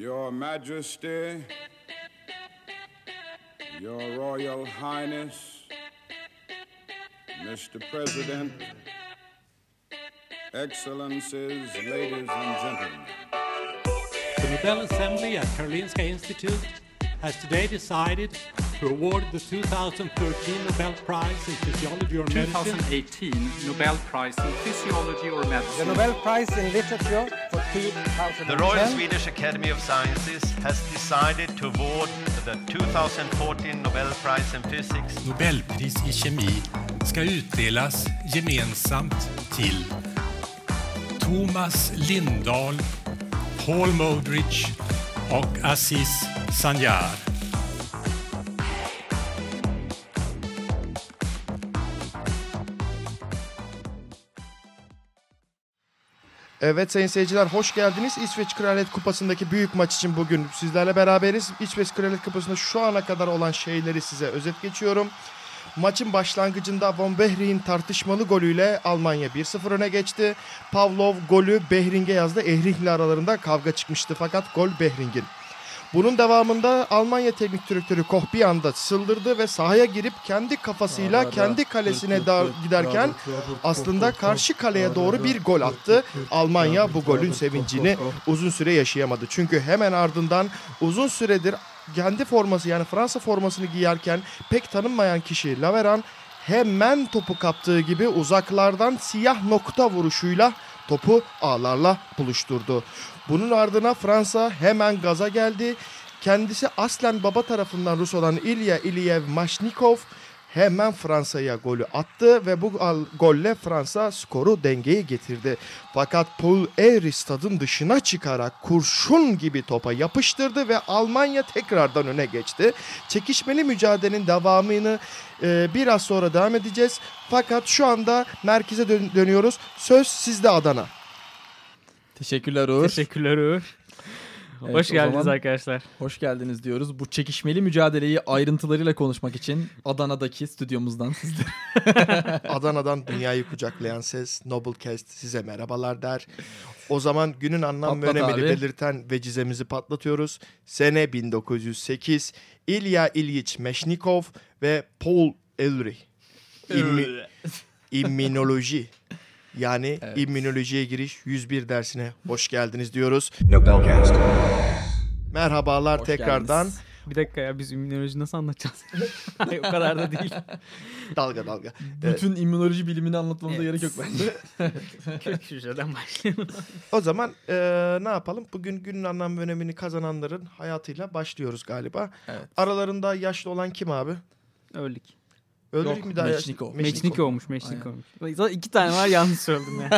Your Majesty, Your Royal Highness, Mr. President, Excellencies, ladies and gentlemen. The Nobel Assembly at Karolinska Institute has today decided to award the 2013 Nobel Prize in Physiology or Medicine 2018 Nobel Prize in Physiology or Medicine. The Nobel Prize in Literature for 2010. The Royal Swedish Academy of Sciences has decided to award the 2014 Nobel Prize in Physics Nobelpris i kemi ska utdelas gemensamt till Thomas Lindahl, Paul Modrich och Aziz Sanjar. Evet sayın seyirciler hoş geldiniz. İsveç Kraliyet Kupası'ndaki büyük maç için bugün sizlerle beraberiz. İsveç Kraliyet Kupası'nda şu ana kadar olan şeyleri size özet geçiyorum. Maçın başlangıcında Von Behring'in tartışmalı golüyle Almanya 1-0 öne geçti. Pavlov golü Behring'e yazdı. Ehring'le aralarında kavga çıkmıştı fakat gol Behring'in. Bunun devamında Almanya teknik direktörü Koch bir anda sıldırdı ve sahaya girip kendi kafasıyla kendi kalesine da giderken aslında karşı kaleye doğru bir gol attı. Almanya bu golün sevincini uzun süre yaşayamadı. Çünkü hemen ardından uzun süredir kendi forması yani Fransa formasını giyerken pek tanınmayan kişi Laveran hemen topu kaptığı gibi uzaklardan siyah nokta vuruşuyla topu ağlarla buluşturdu. Bunun ardına Fransa hemen gaza geldi. Kendisi aslen baba tarafından Rus olan İlya İlyev Maşnikov hemen Fransa'ya golü attı ve bu golle Fransa skoru dengeye getirdi. Fakat Paul Ehri stadın dışına çıkarak kurşun gibi topa yapıştırdı ve Almanya tekrardan öne geçti. Çekişmeli mücadelenin devamını e, biraz sonra devam edeceğiz. Fakat şu anda merkeze dön- dönüyoruz. Söz sizde Adana. Teşekkürler Uğur. Teşekkürler Uğur. Evet, Hoş geldiniz zaman arkadaşlar. Hoş geldiniz diyoruz. Bu çekişmeli mücadeleyi ayrıntılarıyla konuşmak için Adana'daki stüdyomuzdan sizlere. Adana'dan dünyayı kucaklayan ses Noblecast size merhabalar der. O zaman günün anlam ve önemini abi. belirten vecizemizi patlatıyoruz. Sene 1908 İlya İlyich Meşnikov ve Paul Ehrlich. İmmi- İmmünoloji yani Evet. immünolojiye giriş 101 dersine hoş geldiniz diyoruz. Merhabalar Hoş tekrardan. geldiniz. Bir dakika ya biz immünoloji nasıl anlatacağız? Ay, o kadar da değil. Dalga dalga. Bütün immünoloji bilimini anlatmamıza Evet. gerek yok bence. Kök hücreden başlayalım. O zaman eee, ne yapalım? Bugün günün anlam ve önemini kazananların hayatıyla başlıyoruz galiba. Evet. Aralarında yaşlı olan kim abi? Öldük. Öldürük Yok, mü daha Meçnikov. yaşlı? Meçnik olmuş, meçnik olmuş. Zaten iki tane var yanlış söyledim ya.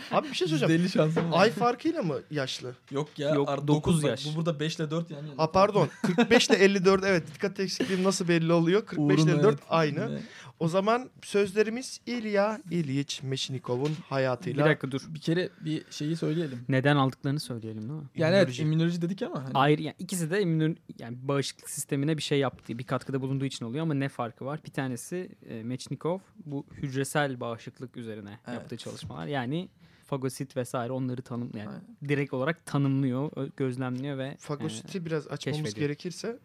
Abi bir şey söyleyeceğim. Deli şansım var. Ay farkıyla mı yaşlı? Yok ya. Yok, ar- dokuz dokuz bak, yaş. Bu burada 5 ile 4 yani. Ha pardon. 45 ile 54 evet dikkat eksikliğim nasıl belli oluyor? 45 ile 54 aynı. O zaman sözlerimiz İlya İlyich Meşnikov'un bir hayatıyla. dakika dur. Bir kere bir şeyi söyleyelim. Neden aldıklarını söyleyelim değil mi? Yani evet İmmünoloji. dedik ama. Hani Ayrı yani ikisi de immün yani bağışıklık sistemine bir şey yaptığı, bir katkıda bulunduğu için oluyor ama ne farkı var? Bir tanesi e, Mechnikov bu hücresel bağışıklık üzerine Evet. yaptığı çalışmalar. Yani fagosit vesaire onları tanım yani Aynen. direkt olarak tanımlıyor, gözlemliyor ve Fagositi biraz açmamız keşfediyor. gerekirse.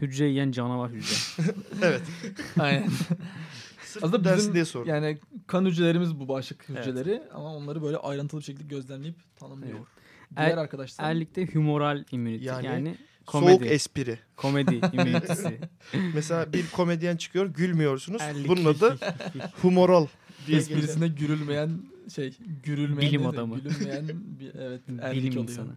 Hücre yiyen canavar hücre. Evet. Aynen. Sırf Aslında bu dersi bizim diye sordum. yani kan hücrelerimiz bu bağışıklık Evet. hücreleri ama onları böyle ayrıntılı bir şekilde gözlemleyip tanımlıyor. Evet. Diğer Er- arkadaşlar Erlik'te humoral immunity Yani yani, Soğuk komedi, espri. komedi immunity'si. Mesela bir komedyen çıkıyor gülmüyorsunuz. Erlik. Bunun adı humorol diye esprisine gürülmeyen şey gürülmeyen Bilim adamı. Gülünmeyen bir, evet bilim oluyor. insanı.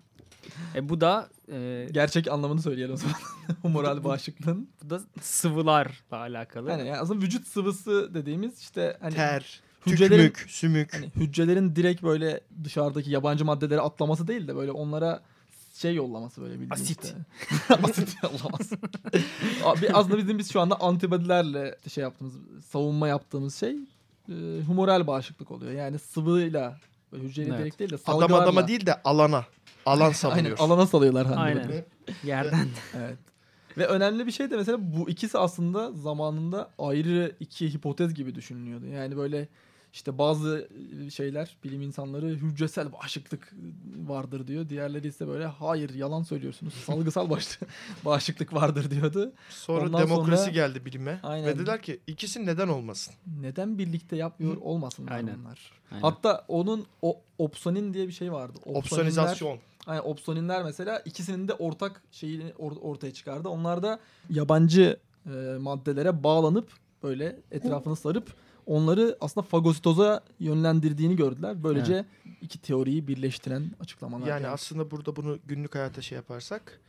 E, bu da e, Gerçek anlamını söyleyelim o zaman. Humoral bağışıklığın. bu da sıvılarla alakalı. Yani, yani aslında vücut sıvısı dediğimiz işte hani Ter, hücrelerin, tükmük, sümük. hani hücrelerin direkt böyle dışarıdaki yabancı maddeleri atlaması değil de böyle onlara şey yollaması böyle bildiğin Asit. işte. Asit yollaması. Aslında bizim biz şu anda antibody'lerle işte şey yaptığımız, savunma yaptığımız şey e, humoral bağışıklık oluyor. Yani sıvıyla böyle hücreyle Evet. direkt değil de Adam salgılarla. adama değil de alana. Alan Aynen savunuyor. alana salıyorlar. hani Aynen. böyle. Yerden. Evet. Ve önemli bir şey de mesela bu ikisi aslında zamanında ayrı iki hipotez gibi düşünülüyordu. Yani böyle işte bazı şeyler bilim insanları hücresel bağışıklık vardır diyor. Diğerleri ise böyle hayır yalan söylüyorsunuz. Salgısal baş- bağışıklık vardır diyordu. Sonra Ondan demokrasi sonra- geldi bilime. Aynen. Ve dediler ki ikisi neden olmasın? Neden birlikte yapmıyor olmasınlar Aynen. bunlar. Aynen. Hatta onun o opsonin diye bir şey vardı. Opsonizasyon. Aynen, opsoninler mesela ikisinin de ortak şeyini or- ortaya çıkardı. Onlar da yabancı e, maddelere bağlanıp böyle etrafını sarıp onları aslında fagositoza yönlendirdiğini gördüler. Böylece iki teoriyi birleştiren açıklamalar. Yani geldi. aslında burada bunu günlük hayata şey yaparsak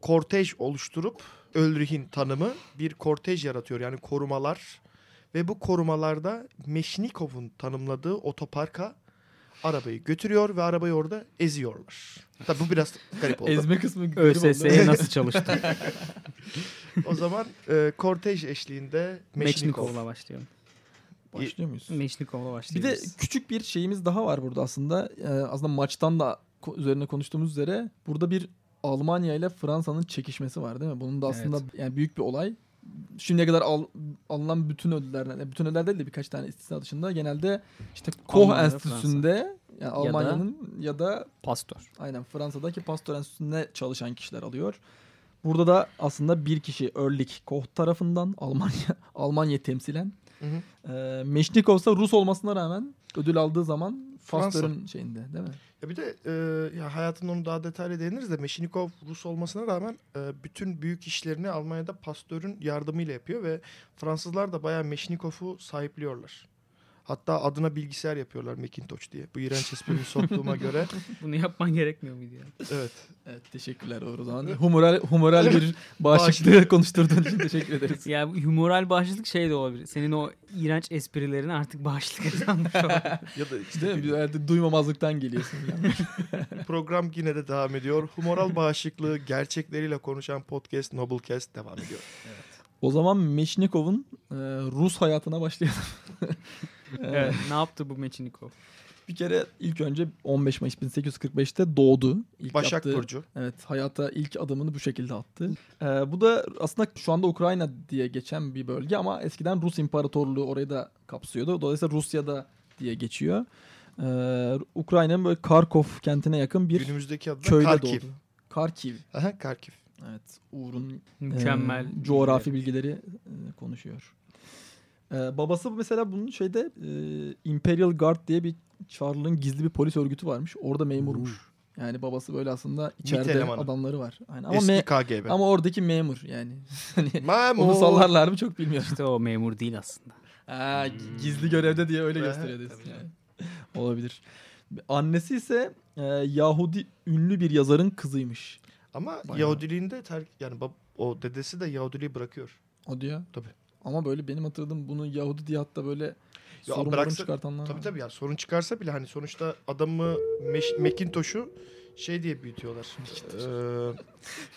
kortej oluşturup Ölrich'in tanımı bir kortej yaratıyor. Yani korumalar ve bu korumalarda Meşnikov'un tanımladığı otoparka arabayı götürüyor ve arabayı orada eziyorlar. Tabii bu biraz garip oldu. ezme kısmı garip oldu. ÖSS'ye nasıl çalıştı? o zaman e, kortej eşliğinde Meşnikov. Meçnikov'la başlayalım. Başlıyor muyuz? Meçnikov'la Bir başlıyoruz. de küçük bir şeyimiz daha var burada aslında. Ee, aslında maçtan da ko- üzerine konuştuğumuz üzere burada bir Almanya ile Fransa'nın çekişmesi var değil mi? Bunun da aslında yani büyük bir olay. Şimdiye kadar al- alınan bütün ödüllerden, yani bütün ödüller değil de birkaç tane istisna dışında genelde işte Koch Almanya, Enstitüsü'nde yani da- Almanya'nın ya da Pastor. aynen Fransa'daki Pasteur Enstitüsü'nde çalışan kişiler alıyor. Burada da aslında bir kişi Erlich Koch tarafından Almanya Almanya temsilen Hı hı. ee, Meşnikov ise Rus olmasına rağmen ödül aldığı zaman. Pasteur'ün şeyinde değil mi? Ya bir de e, ya hayatın onu daha detaylı değiniriz de Meşnikov Rus olmasına rağmen e, bütün büyük işlerini Almanya'da Pasteur'ün yardımıyla yapıyor ve Fransızlar da bayağı Meşnikov'u sahipliyorlar. Hatta adına bilgisayar yapıyorlar Macintosh diye. Bu iğrenç espriyi soktuğuma göre. Bunu yapman gerekmiyor muydu ya? Evet. Evet teşekkürler o zaman. Humoral, humoral bir bağışıklığı konuşturduğun için teşekkür ederiz. Ya bu humoral bağışıklık şey de olabilir. Senin o iğrenç esprilerini artık bağışıklık kazanmış. Ya da işte Değil mi? Bir yerde duymamazlıktan geliyorsun. Yani. program yine de devam ediyor. Humoral bağışıklığı gerçekleriyle konuşan podcast Noblecast devam ediyor. o zaman Meşnikov'un e, Rus hayatına başlayalım. E, evet, ne yaptı bu Meçnikov? Bir kere ilk önce 15 Mayıs 1845'te doğdu. İlk Başak yaptığı- Burcu. Evet hayata ilk adımını bu şekilde attı. Ee, bu da aslında şu anda Ukrayna diye geçen bir bölge ama eskiden Rus İmparatorluğu orayı da kapsıyordu. Dolayısıyla Rusya'da diye geçiyor. Ee, Ukrayna'nın böyle Kharkov kentine yakın bir Günümüzdeki adı köyde Karkiv. doğdu. Kharkiv. Aha, Karkiv. Evet Uğur'un Mükemmel. e, coğrafi bilgileri e, konuşuyor. Ee, babası mesela bunun şeyde e, Imperial Guard diye bir Charles'ın gizli bir polis örgütü varmış. Orada memurmuş. Yani babası böyle aslında içeride adamları var. Aynen. Ama, Eski KGB. ama oradaki memur yani. Hani Memur. onu sallarlar mı çok bilmiyorum. İşte o memur değil aslında. Ha, gi- gizli görevde diye öyle gösteriyor yani. Olabilir. Annesi ise e, Yahudi ünlü bir yazarın kızıymış. Ama Bayağı. Yahudiliğinde terk yani bab- o dedesi de Yahudiliği bırakıyor. O diyor. Tabii. Ama böyle benim hatırladığım bunu Yahudi diye hatta böyle Ya sorun bıraksa- çıkartanlar Tabii var. tabii ya sorun çıkarsa bile hani sonuçta adamı Meş- Macintosh'u şey diye büyütüyorlar. Ee,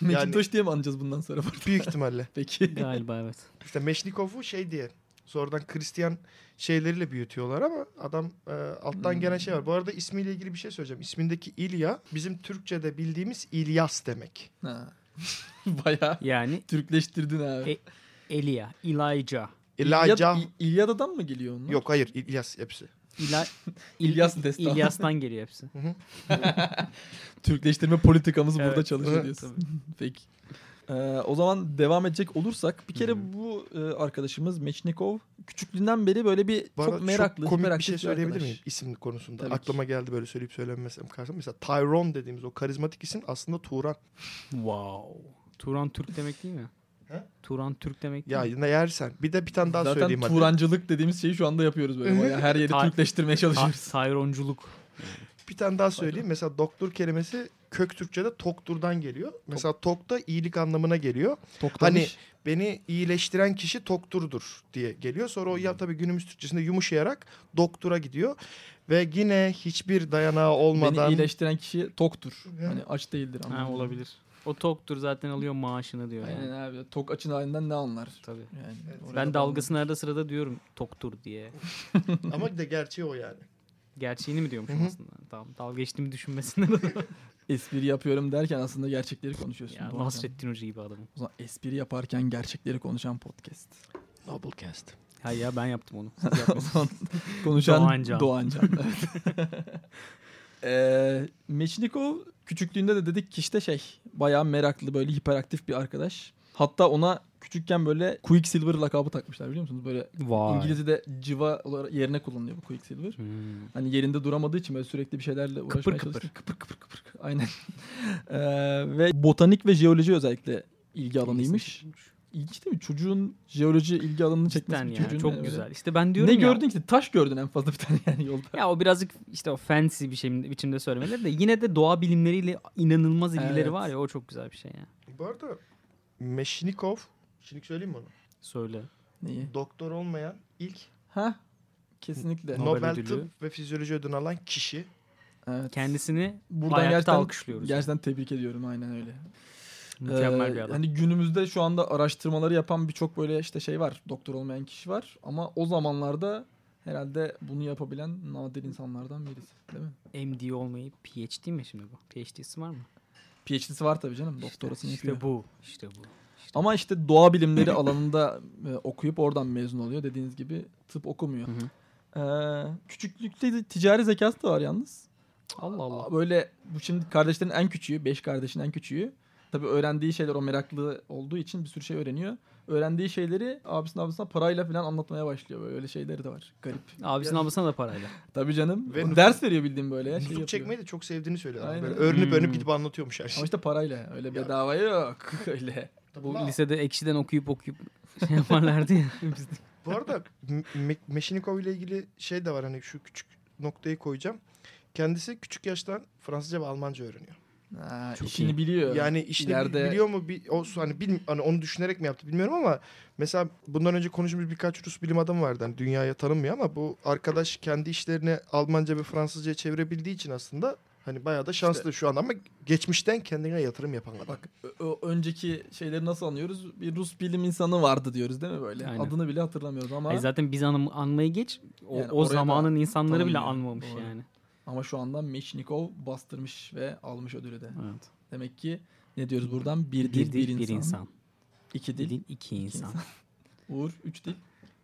Macintosh diye mi anacağız bundan sonra? büyük ihtimalle. Peki. Galiba evet. İşte Meşnikov'u şey diye sonradan Hristiyan şeyleriyle büyütüyorlar ama adam e, alttan Hmm. gelen şey var. Bu arada ismiyle ilgili bir şey söyleyeceğim. İsmindeki İlya bizim Türkçe'de bildiğimiz İlyas demek. Ha. Bayağı Yani Türkleştirdin abi. E- Elia, Elijah, Elijah İlyad, İlyada'dan mı geliyor onlar? yok hayır İlyas hepsi. İla, İlyas destanı. İlyas'tan geliyor hepsi. Türkleştirme politikamız burada Evet. çalışıyor Hı. diyorsun. Peki. Ee, o zaman devam edecek olursak bir kere Hı. bu e, arkadaşımız Mechnikov küçüklüğünden beri böyle bir arada çok meraklı, çok komik bir hiperaktif şey söyleyebilir arkadaş. miyim isim konusunda? Tabii ki. Aklıma geldi böyle söyleyip söylememesem karşı. Mesela Tyrone dediğimiz o karizmatik isim aslında Turan. Wow. Turan Türk demek değil mi? He? Turan Türk demek değil Ya mi? yine yersen. Bir de bir tane daha Zaten söyleyeyim hadi. Turancılık dediğimiz şeyi şu anda yapıyoruz böyle. Bayağı her yeri Türkleştirmeye çalışıyoruz. Tayronculuk. Bir tane daha söyleyeyim. Mesela doktor kelimesi kök Türkçe'de tokturdan geliyor. Mesela tok da iyilik anlamına geliyor. Toktamış. Hani beni iyileştiren kişi dokturdur diye geliyor. Sonra o ya tabii günümüz Türkçesinde yumuşayarak doktora gidiyor. Ve yine hiçbir dayanağı olmadan Beni iyileştiren kişi toktur. Hani aç değildir. Ha, anlamında. olabilir. O toktur zaten alıyor maaşını diyor. Aynen Yani. abi. Tok açın halinden ne anlar? Tabii. Yani oraya Ben da dalgasını arada sırada diyorum toktur diye. ama de gerçeği o yani. Gerçeğini mi hı. aslında? Tamam dalga geçtiğimi düşünmesinler. espri yapıyorum derken aslında gerçekleri konuşuyorsun. ya. Nasrettin Hoca gibi adamım. O zaman espri yaparken gerçekleri konuşan podcast. Noblecast. Hayır ya ben yaptım onu. Siz o zaman konuşan Doğancan. Doğancan. evet. Eee Meçnikov küçüklüğünde de dedik ki işte şey bayağı meraklı böyle hiperaktif bir arkadaş. Hatta ona küçükken böyle Quicksilver lakabı takmışlar biliyor musunuz? Böyle Vay. İngilizce'de civa olarak yerine kullanılıyor bu Quicksilver. Hmm. Hani yerinde duramadığı için böyle sürekli bir şeylerle uğraşmaya Kıpır kıpır. çalışıyor. Kıpır kıpır kıpır. Aynen. Eee, ve botanik ve jeoloji özellikle ilgi alanıymış. İlginç değil mi? Çocuğun jeoloji ilgi alanını çekmesi. Cidden bir ya çocuğun çok öyle. güzel. İşte ben diyorum Ne ya. gördün ki? Taş gördün en fazla bir tane yani yolda. Ya o birazcık işte o fancy bir şey biçimde söylemeleri de yine de doğa bilimleriyle inanılmaz ilgileri Evet. var ya o çok güzel bir şey ya. Bu arada Meşnikov, şimdi söyleyeyim mi onu? Söyle. Neyi? Doktor olmayan ilk Ha? Kesinlikle. Nobel Nobel, ödülü. Tıp ve Fizyoloji ödülünü alan kişi. Evet. Kendisini Buradan ayakta gerçekten, alkışlıyoruz. gerçekten tebrik ediyorum aynen öyle. Mükemmel Ee, bir adam. Hani günümüzde şu anda araştırmaları yapan birçok böyle işte şey var. Doktor olmayan kişi var. Ama o zamanlarda herhalde bunu yapabilen nadir insanlardan birisi. Değil mi? MD olmayı PhD mi şimdi bu? PhD'si var mı? PhD'si var tabii canım. Doktorasını işte yapıyor. bu. İşte bu. Ama işte doğa bilimleri alanında e, okuyup oradan mezun oluyor. Dediğiniz gibi tıp okumuyor. Hı hı. Ee, küçüklükte de ticari zekası da var yalnız. Allah Allah. Böyle bu şimdi kardeşlerin en küçüğü, beş kardeşin en küçüğü. Tabii öğrendiği şeyler o meraklı olduğu için bir sürü şey öğreniyor. Öğrendiği şeyleri abisinin ablasına parayla falan anlatmaya başlıyor. Böyle öyle şeyleri de var. Garip. Abisinin ablasına da parayla. Tabii canım. Ve O ders veriyor bildiğim böyle. ya, Şey yapıyor. çekmeyi de çok sevdiğini söylüyor. Aynen. Böyle öğrenip öğrenip Hmm. gidip anlatıyormuş her şeyi. Ama işte parayla. Öyle bedava yok. öyle. Bu Tabii. lisede ekşiden okuyup okuyup şey yaparlardı ya. Bu arada Me- Meşnikov ile ilgili şey de var hani şu küçük noktayı koyacağım. Kendisi küçük yaştan Fransızca ve Almanca öğreniyor. Ha, Çok işini iyi. biliyor. Yani işini İleride- biliyor mu? Bir, o, hani, bil, hani onu düşünerek mi yaptı bilmiyorum ama mesela bundan önce konuştuğumuz birkaç Rus bilim adamı vardı. Hani dünyaya tanınmıyor ama bu arkadaş kendi işlerini Almanca ve Fransızca'ya çevirebildiği için aslında hani bayağı da şanslı şu an ama geçmişten kendine yatırım yapan adam. Bak ö- ö- önceki şeyleri nasıl anlıyoruz? Bir Rus bilim insanı vardı diyoruz değil mi böyle? Aynen. Adını bile hatırlamıyoruz ama Ay zaten biz anım, anmayı geç. O, Yani o zamanın insanları bile tanınmıyor. anmamış Doğru. yani. Ama şu anda Meşnikov bastırmış ve almış ödülü de. Evet. Demek ki ne diyoruz buradan? Bir, Bir dil, dil, bir, bir insan. insan. İki dil, dil, iki insan. Uğur, üç dil.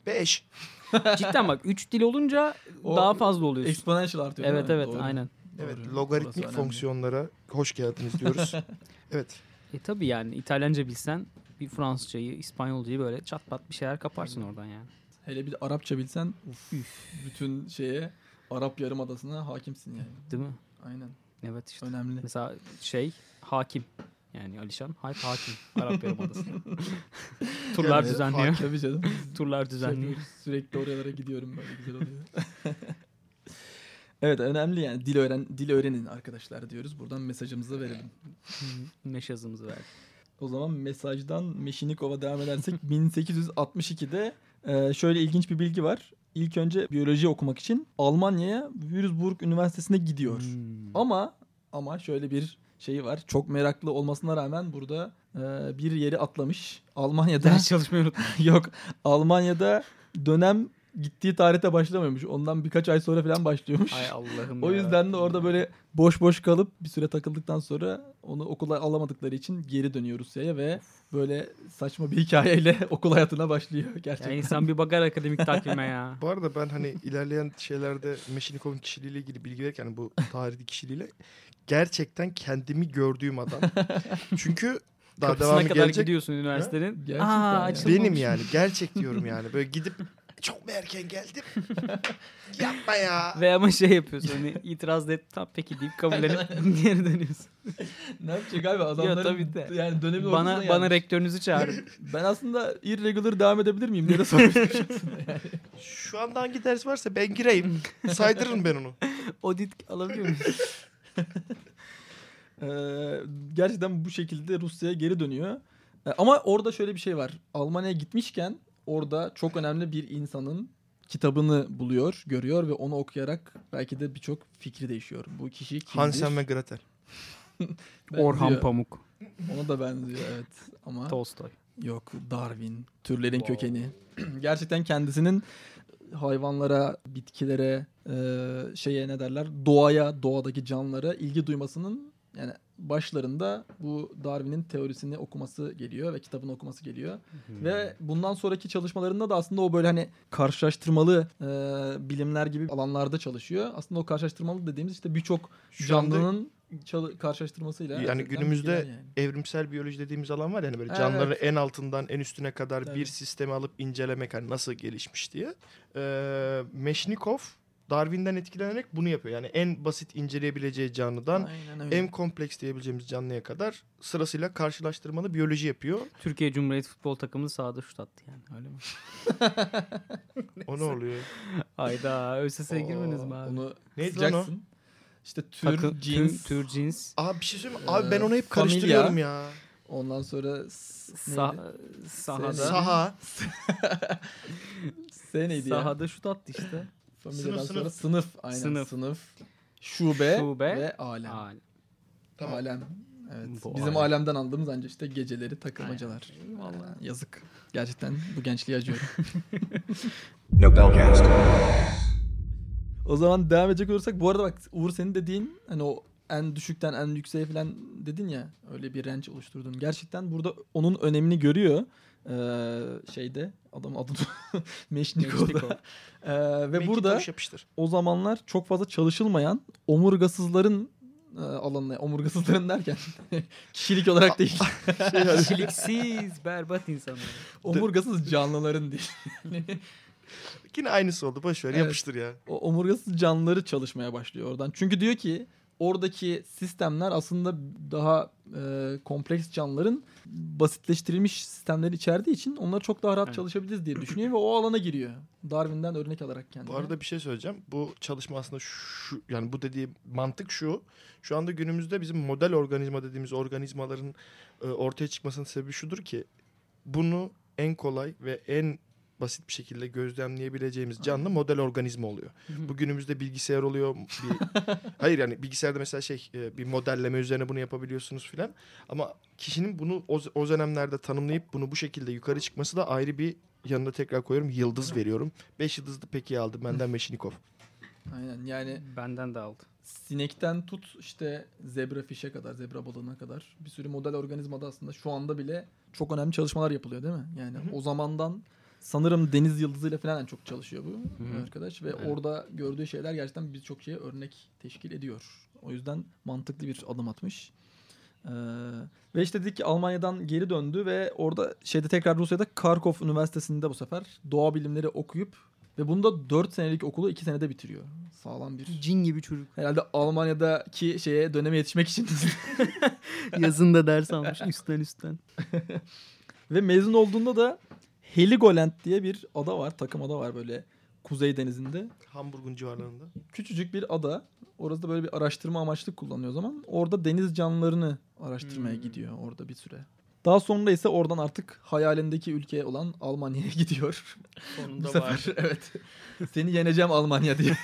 Beş. Cidden bak üç dil olunca O daha fazla oluyorsun. Exponential artıyor Evet evet Doğru. aynen. Evet Doğru. logaritmik Burası önemli. fonksiyonlara hoş geldiniz diyoruz. evet. E tabi yani İtalyanca bilsen bir Fransızcayı, İspanyolcayı böyle çat pat bir şeyler kaparsın oradan yani. Hele bir de Arapça bilsen uf, bütün şeye Arap Yarımadası'na hakimsin yani. Değil mi? Aynen. Evet işte. Önemli. Mesela şey hakim. Yani Alişan Hayp hakim. Arap Yarımadası. Turlar Evet, düzenliyor. Tabii canım. Turlar düzenliyor. Sürekli oralara gidiyorum böyle güzel oluyor. evet önemli yani dil öğren dil öğrenin arkadaşlar diyoruz. Buradan mesajımızı verelim. Meşazımızı verdik. O zaman mesajdan Meşinikov'a devam edersek 1862'de e, şöyle ilginç bir bilgi var. İlk önce biyoloji okumak için Almanya'ya Würzburg Üniversitesi'ne gidiyor. Hmm. Ama ama şöyle bir şeyi var. Çok meraklı olmasına rağmen burada e, bir yeri atlamış. Almanya'da Ders çalışmayı unutma. yok. Almanya'da dönem gittiği tarihte başlamıyormuş. Ondan birkaç ay sonra falan başlıyormuş. Ay Allah'ım O ya. yüzden de orada böyle boş boş kalıp bir süre takıldıktan sonra onu okula alamadıkları için geri dönüyor Rusya'ya ve böyle saçma bir hikayeyle okul hayatına başlıyor gerçekten. Ya insan bir bakar akademik takvime ya. Bu arada ben hani ilerleyen şeylerde Meşnikov'un kişiliğiyle ilgili bilgi verirken hani bu tarihi kişiliğiyle gerçekten kendimi gördüğüm adam. Çünkü daha Kapısına devamı kadar gelecek. gidiyorsun üniversitenin. Aa, ya. Benim yani gerçek diyorum yani. Böyle gidip çok mu erken geldim? Yapma ya. Ve ama şey yapıyorsun hani itiraz da et tamam peki deyip kabullenip geri dönüyorsun. ne yapacak abi adamların tabii de. yani dönemin bana bana gelmiş. rektörünüzü çağırın. Ben aslında irregular devam edebilir miyim diye de sormuştum aslında yani. Şu anda hangi ders varsa ben gireyim. Saydırırım ben onu. Audit alabiliyor muyum? Ee, gerçekten bu şekilde Rusya'ya geri dönüyor. Ee, ama orada şöyle bir şey var. Almanya'ya gitmişken orada çok önemli bir insanın kitabını buluyor, görüyor ve onu okuyarak belki de birçok fikri değişiyor. Bu kişi kimdir? Hansen ve Gretel. Orhan Pamuk. Ona da benziyor evet. Ama Tolstoy. yok Darwin, türlerin Wow. kökeni. Gerçekten kendisinin hayvanlara, bitkilere, e, şeye ne derler, doğaya, doğadaki canlılara ilgi duymasının yani başlarında bu Darwin'in teorisini okuması geliyor ve kitabını okuması geliyor. Ve bundan sonraki çalışmalarında da aslında o böyle hani karşılaştırmalı e, bilimler gibi alanlarda çalışıyor. Aslında o karşılaştırmalı dediğimiz işte birçok canlının çalı- karşılaştırmasıyla. Yani günümüzde yani. evrimsel biyoloji dediğimiz alan var yani böyle Evet. canlıların en altından en üstüne kadar Tabii. bir sistemi alıp incelemek hani nasıl gelişmiş diye. Ee, Meşnikov Darwin'den etkilenerek bunu yapıyor. Yani en basit inceleyebileceği canlıdan en kompleks diyebileceğimiz canlıya kadar sırasıyla karşılaştırmalı biyoloji yapıyor. Türkiye Cumhuriyeti futbol takımı sahada şut attı yani öyle mi? O ne oluyor? Hayda ÖSS'e girmeniz mi abi? Onu Neydi lan o? İşte tür, Takı- cins, tür, tür cins, Abi bir şey söyleyeyim mi? Abi ben Ee, onu hep karıştırıyorum ya. ondan sonra s- sah- neydi? sahada. Saha. S neydi ya? Sahada şut attı işte. Familyadan Sınıf, sonra sınıf. sınıf. Aynen sınıf. Sınıf. Şube, Şube. ve alem. Aa, Tamam. Alem. Evet. Bu Bizim alem. alemden andığımız ancak işte geceleri takılmacalar. Ee, yazık. Gerçekten bu gençliğe acıyorum. o zaman devam edecek olursak bu arada bak Uğur senin dediğin hani o en düşükten en yükseğe falan dedin ya öyle bir range oluşturdun. Gerçekten burada onun önemini görüyor. Ee, şeyde adamın adını Meşnikov'da. Meşnikov. Ee, ve Mekik burada yapıştır. o zamanlar çok fazla çalışılmayan omurgasızların e, alanına omurgasızların derken kişilik olarak değil Kişiliksiz, berbat insanlar. omurgasız canlıların değil. Yine aynısı oldu. Boş ver Evet. yapıştır ya. o omurgasız canlıları çalışmaya başlıyor oradan. Çünkü diyor ki oradaki sistemler aslında daha e, kompleks canlıların basitleştirilmiş sistemleri içerdiği için onları çok daha rahat Evet. çalışabiliriz diye düşünüyor ve o alana giriyor. Darwin'den örnek alarak kendine. Bu arada bir şey söyleyeceğim. Bu çalışma aslında şu yani bu dediğim mantık şu. Şu anda günümüzde bizim model organizma dediğimiz organizmaların e, ortaya çıkmasının sebebi şudur ki bunu en kolay ve en basit bir şekilde gözlemleyebileceğimiz canlı model organizma oluyor. Bu günümüzde bilgisayar oluyor. Bir, hayır yani bilgisayarda mesela şey e, bir modelleme üzerine bunu yapabiliyorsunuz filan. Ama kişinin bunu o, o dönemlerde tanımlayıp bunu bu şekilde yukarı çıkması da ayrı bir yanına tekrar koyuyorum. Yıldız veriyorum. Beş yıldızlı peki aldım benden Meşnikov. Aynen yani Benden de aldı. sinekten tut işte zebra fişe kadar, zebra balığına kadar bir sürü model organizmada aslında şu anda bile çok önemli çalışmalar yapılıyor değil mi? Yani o zamandan sanırım deniz yıldızıyla falan en çok çalışıyor bu hı. arkadaş ve orada gördüğü şeyler gerçekten birçok şeye örnek teşkil ediyor. O yüzden mantıklı bir adım atmış. Ee, ve işte dedik ki Almanya'dan geri döndü ve orada şeyde tekrar Rusya'da Kharkov Üniversitesi'nde bu sefer doğa bilimleri okuyup ve bunu da 4 senelik okulu 2 senede bitiriyor. Sağlam bir Cin gibi çocuk. Herhalde Almanya'daki şeye döneme yetişmek için. Yazında ders almış üstten üstten. Ve mezun olduğunda da Heligoland diye bir ada var. Takım ada var böyle Kuzey Denizi'nde. Hamburg'un civarlarında. Küçücük bir ada. Orası da böyle bir araştırma amaçlı kullanıyor o zaman. Orada deniz canlılarını araştırmaya Hmm. gidiyor orada bir süre. Daha sonra ise oradan artık hayalindeki ülke olan Almanya'ya gidiyor. Bu Sonunda sefer var. evet. Seni yeneceğim Almanya diye.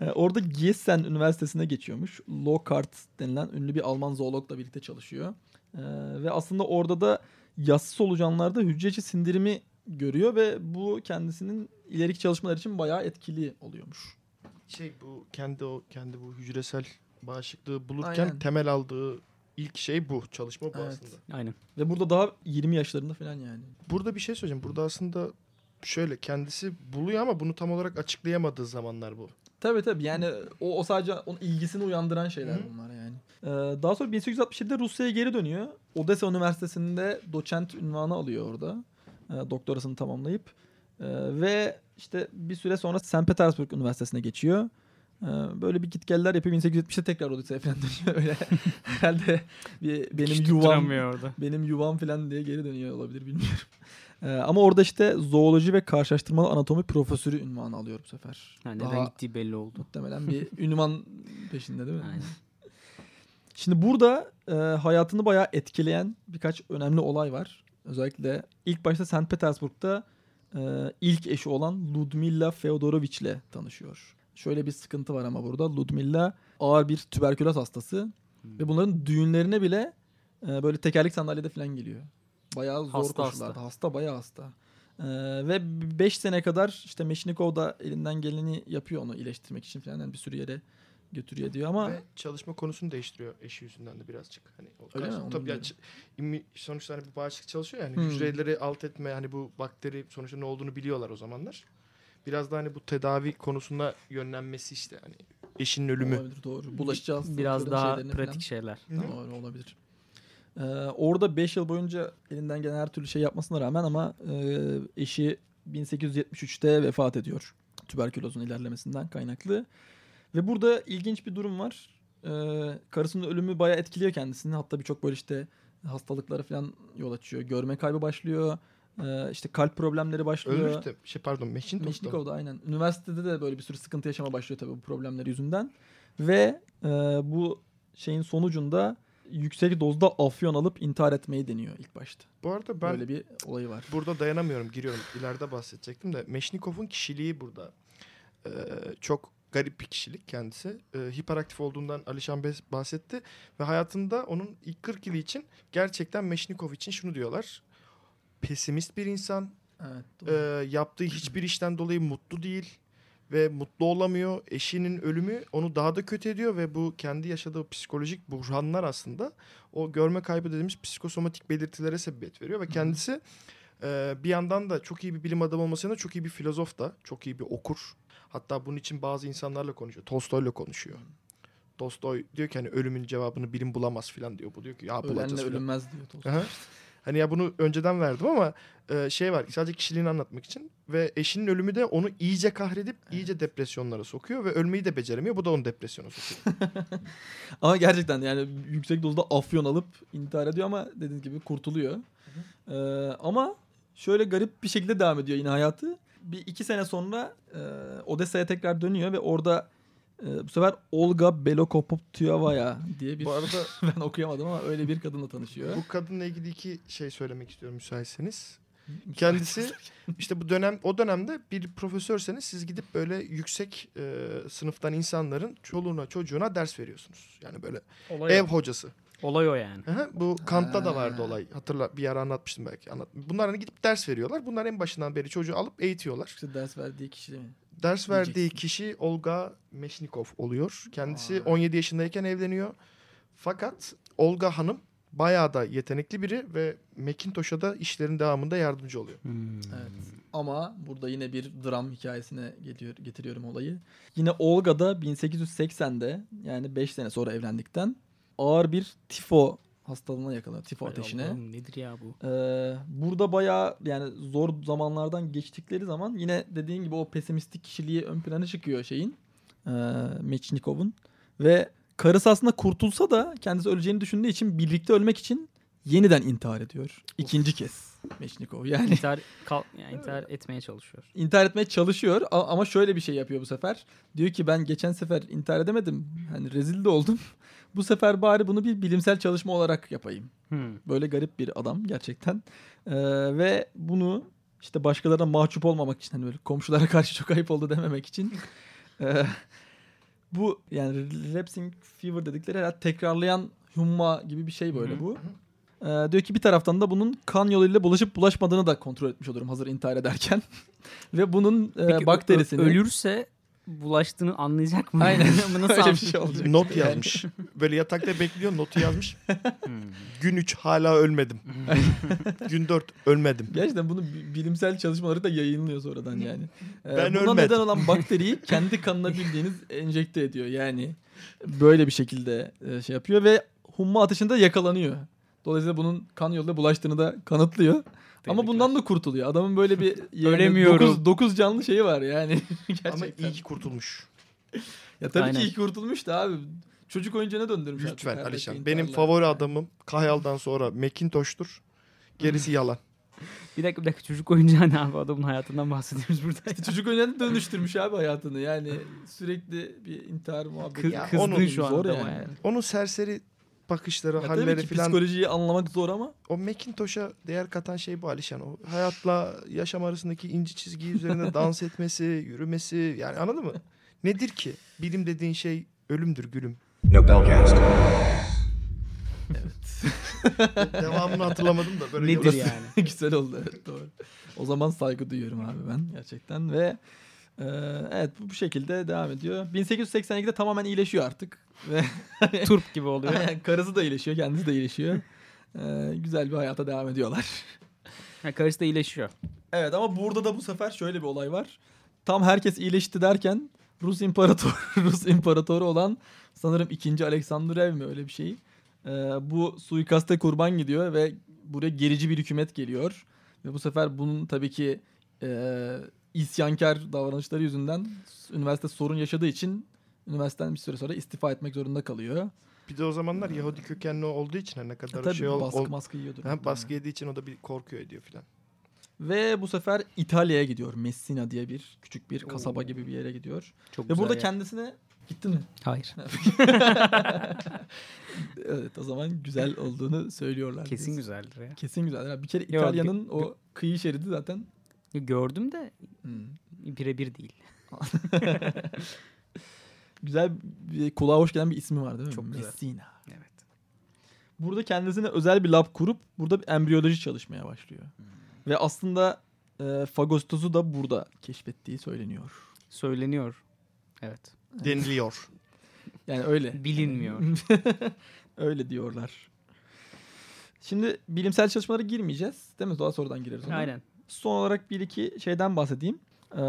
Ee, Orada Gießen Üniversitesi'ne geçiyormuş. Lockhart denilen ünlü bir Alman zoologla birlikte çalışıyor. Ee, ve aslında orada da yassı solucanlarda hücre içi sindirimi görüyor ve bu kendisinin ileriki çalışmalar için bayağı etkili oluyormuş. Şey bu kendi o kendi bu hücresel bağışıklığı bulurken Aynen. temel aldığı ilk şey bu. Çalışma bu Evet. aslında. Aynen. Ve burada daha 20 yaşlarında falan yani. Burada bir şey söyleyeceğim. Burada aslında şöyle kendisi buluyor ama bunu tam olarak açıklayamadığı zamanlar bu. Tabii tabii yani o, o sadece onun ilgisini uyandıran şeyler Hı. bunlar yani. Ee, daha sonra 1867'de Rusya'ya geri dönüyor. Odessa Üniversitesi'nde doçent ünvanı alıyor orada. Ee, doktorasını tamamlayıp. Ee, ve işte bir süre sonra St. Petersburg Üniversitesi'ne geçiyor. Ee, böyle bir gitgeller yapıyor. 1870'te tekrar Odessa'ya falan dönüyor. Öyle herhalde bir, benim Hiç yuvam benim yuvam falan diye geri dönüyor olabilir bilmiyorum. Ee, ama orada işte zooloji ve karşılaştırmalı anatomi profesörü ünvanı alıyor bu sefer. Ha, neden gittiği belli oldu. Muhtemelen bir ünvan peşinde değil mi? Aynen. Şimdi burada e, hayatını bayağı etkileyen birkaç önemli olay var. Özellikle ilk başta St. Petersburg'da e, ilk eşi olan Ludmilla Feodorovich ile tanışıyor. Şöyle bir sıkıntı var ama burada. Ludmilla ağır bir tüberküloz hastası. Ve bunların düğünlerine bile e, böyle tekerlek sandalyede falan geliyor. Bayağı zor Hasta koşullarda. hasta. Hasta. bayağı hasta. E, ve 5 sene kadar işte Meşnikov da elinden geleni yapıyor onu iyileştirmek için falan. Yani bir sürü yere götürüyor diyor ama Ve çalışma konusunu değiştiriyor eşi yüzünden de birazcık. Hani o Öyle karşı- mi? Tabii ya, bilmiyorum. ç- immi- sonuçta hani bir bağışıklık çalışıyor yani Hmm. hücreleri alt etme hani bu bakteri sonuçta ne olduğunu biliyorlar o zamanlar. Biraz da hani bu tedavi konusunda yönlenmesi işte hani eşinin ölümü. olabilir doğru. Hastalıkların Biraz daha pratik falan. şeyler. Doğru olabilir. Ee, orada 5 yıl boyunca elinden gelen her türlü şey yapmasına rağmen ama e, eşi 1873'te vefat ediyor. Tüberkülozun ilerlemesinden kaynaklı. Ve burada ilginç bir durum var. Ee, karısının ölümü bayağı etkiliyor kendisini. Hatta birçok böyle işte hastalıklara falan yol açıyor. Görme kaybı başlıyor. Ee, işte kalp problemleri başlıyor. Ölmüş de şey pardon Meşin Meşnikov'da aynen. Üniversitede de böyle bir sürü sıkıntı yaşama başlıyor tabii bu problemler yüzünden. Ve e, bu şeyin sonucunda yüksek dozda afyon alıp intihar etmeyi deniyor ilk başta. Bu arada ben Böyle bir olayı var. burada dayanamıyorum giriyorum. İleride bahsedecektim de Meşnikov'un kişiliği burada e, çok garip bir kişilik kendisi. E, hiperaktif olduğundan Alişan Bey bahsetti ve hayatında onun ilk 40 yılı için gerçekten Meşnikov için şunu diyorlar. Pesimist bir insan, Evet. e, doğru. yaptığı hiçbir işten dolayı mutlu değil ve mutlu olamıyor. Eşinin ölümü onu daha da kötü ediyor ve bu kendi yaşadığı psikolojik buhranlar aslında o görme kaybı dediğimiz psikosomatik belirtilere sebebiyet veriyor ve kendisi e, bir yandan da çok iyi bir bilim adamı olmasına çok iyi bir filozof da, çok iyi bir okur. Hatta bunun için bazı insanlarla konuşuyor. Tolstoy'la konuşuyor. Tolstoy diyor ki hani ölümün cevabını bilim bulamaz falan diyor. Bu diyor ki ya bulacağız Ölenle ölünmez diyor Tolstoy. Hani ya bunu önceden verdim ama e, şey var sadece kişiliğini anlatmak için ve eşinin ölümü de onu iyice kahredip iyice depresyonlara sokuyor ve ölmeyi de beceremiyor. Bu da onu depresyona sokuyor. Ama gerçekten yani yüksek dozda afyon alıp intihar ediyor ama dediğiniz gibi kurtuluyor. Ee, ama şöyle garip bir şekilde devam ediyor yine hayatı. Bir iki sene sonra e, Odessa'ya tekrar dönüyor ve orada e, bu sefer Olga Belokoptyovaya diye bir Bu arada ben okuyamadım ama öyle bir kadınla tanışıyor. bu kadınla ilgili iki şey söylemek istiyorum müsaitseniz. Kendisi işte bu dönem o dönemde bir profesörseniz siz gidip böyle yüksek e, sınıftan insanların çoluğuna çocuğuna ders veriyorsunuz. Yani böyle Olay, ev o. hocası. Olay o yani. Aha, bu Kant'ta da vardı Ha. olay. Hatırla bir ara anlatmıştım belki. Anlat. Bunlar hani gidip ders veriyorlar. Bunlar en başından beri çocuğu alıp eğitiyorlar. İşte ders verdiği kişi değil mi? Ders verdiği kişi Olga Meşnikov oluyor. Kendisi Aa. 17 yaşındayken evleniyor. Fakat Olga Hanım bayağı da yetenekli biri ve Macintosh'a da işlerin devamında yardımcı oluyor. Evet. Ama burada yine bir dram hikayesine geliyor, getiriyorum olayı. Yine Olga da 1880'de yani 5 sene sonra evlendikten ağır bir tifo hastalığına yakalanıyor. Tifo Hay ateşine. Allah'ım, nedir ya bu? Ee, burada bayağı yani zor zamanlardan geçtikleri zaman yine dediğin gibi o pesimistik kişiliği ön plana çıkıyor şeyin. E, Mechnikov'un. Ve karısı aslında kurtulsa da kendisi öleceğini düşündüğü için birlikte ölmek için yeniden intihar ediyor. İkinci kez Mechnikov. Yani İntihar, kal, yani intihar etmeye çalışıyor. intihar etmeye çalışıyor ama şöyle bir şey yapıyor bu sefer. Diyor ki ben geçen sefer intihar edemedim. Hani rezil de oldum. Bu sefer bari bunu bir bilimsel çalışma olarak yapayım. Hmm. Böyle garip bir adam gerçekten. Ee, ve bunu işte başkalarına mahcup olmamak için hani böyle komşulara karşı çok ayıp oldu dememek için e, bu yani relapsing fever dedikleri herhalde tekrarlayan humma gibi bir şey böyle bu. Ee, diyor ki bir taraftan da bunun kan yoluyla bulaşıp bulaşmadığını da kontrol etmiş olurum hazır intihar ederken. ve bunun e, Peki, ö- bakterisini... ölürse bulaştığını anlayacak mı? Aynen. Nasıl Öyle bir şey olacak. Not yazmış. Böyle yatakta bekliyor notu yazmış. Gün 3 hala ölmedim. Gün 4 ölmedim. Gerçekten bunu bi- bilimsel çalışmaları da yayınlıyor sonradan yani. Ee, Ben buna ölmedim. neden olan bakteriyi kendi kanına bildiğiniz enjekte ediyor. Yani böyle bir şekilde e, şey yapıyor ve humma ateşinde yakalanıyor. Dolayısıyla bunun kan yoluyla bulaştığını da kanıtlıyor. Ama Tebrikler. bundan da kurtuluyor. Adamın böyle bir yani Ölemiyorum. 9, canlı şeyi var yani. Gerçekten. Ama iyi ki kurtulmuş. Ya tabii Aynen. ki iyi ki kurtulmuş da abi. Çocuk oyuncağına döndürmüş. Lütfen Alişan. Benim favori adamım Kayal'dan sonra Macintosh'tur. Gerisi yalan. Bir dakika bir dakika çocuk oyuncağı ne abi adamın hayatından bahsediyoruz burada. İşte çocuk oyuncağına dönüştürmüş abi hayatını. Yani sürekli bir intihar muhabbeti. Kı- Ya kızdın onun şu an yani. yani. Onun serseri bakışları, Ya tabii halleri falan. psikolojiyi anlamak zor ama O Macintosh'a değer katan şey bu Alişan. O hayatla yaşam arasındaki ince çizgi üzerinde dans etmesi, yürümesi. Yani anladın mı? Nedir ki? Bilim dediğin şey ölümdür gülüm. Evet. Devamını hatırlamadım da böyle Nedir yavaş- yani? güzel oldu evet doğru. O zaman saygı duyuyorum abi ben gerçekten ve Ee, evet bu, bu şekilde devam ediyor. 1882'de tamamen iyileşiyor artık. Ve Turp gibi oluyor. Aynen, karısı da iyileşiyor, kendisi de iyileşiyor. Ee, güzel bir hayata devam ediyorlar. Ha, karısı da iyileşiyor. Evet ama burada da bu sefer şöyle bir olay var. Tam herkes iyileşti derken Rus imparator Rus imparatoru olan sanırım 2. Aleksandrev mi öyle bir şey. Ee, bu suikaste kurban gidiyor ve buraya gerici bir hükümet geliyor. Ve bu sefer bunun tabii ki e, isyankar davranışları yüzünden üniversite sorun yaşadığı için üniversiteden bir süre sonra istifa etmek zorunda kalıyor. Bir de o zamanlar Yahudi kökenli olduğu için hani ne kadar E tabii şey ol, baskı ol- maskı yiyordur. Ha, baskı yediği için o da bir korkuyor ediyor filan. Ve bu sefer İtalya'ya gidiyor. Messina diye bir küçük bir kasaba gibi bir yere gidiyor. Çok Ve burada ya. kendisine gitti mi? Hayır. evet o zaman güzel olduğunu söylüyorlar. Kesin biz. güzeldir ya. Kesin güzel. Ya Bir kere İtalya'nın o kıyı şeridi zaten. Gördüm de Hmm. birebir değil. Güzel bir kulağa hoş gelen bir ismi var değil mi? Çok güzel. Messina. Evet. Burada kendisine özel bir lab kurup burada bir embriyoloji çalışmaya başlıyor. Hmm. Ve aslında e, fagostozu da burada keşfettiği söyleniyor. Söyleniyor. Evet. Deniliyor. Yani öyle. Bilinmiyor. öyle diyorlar. Şimdi bilimsel çalışmalara girmeyeceğiz. Değil mi? Daha sonradan gireriz ona. Aynen. Son olarak bir iki şeyden bahsedeyim. Ee,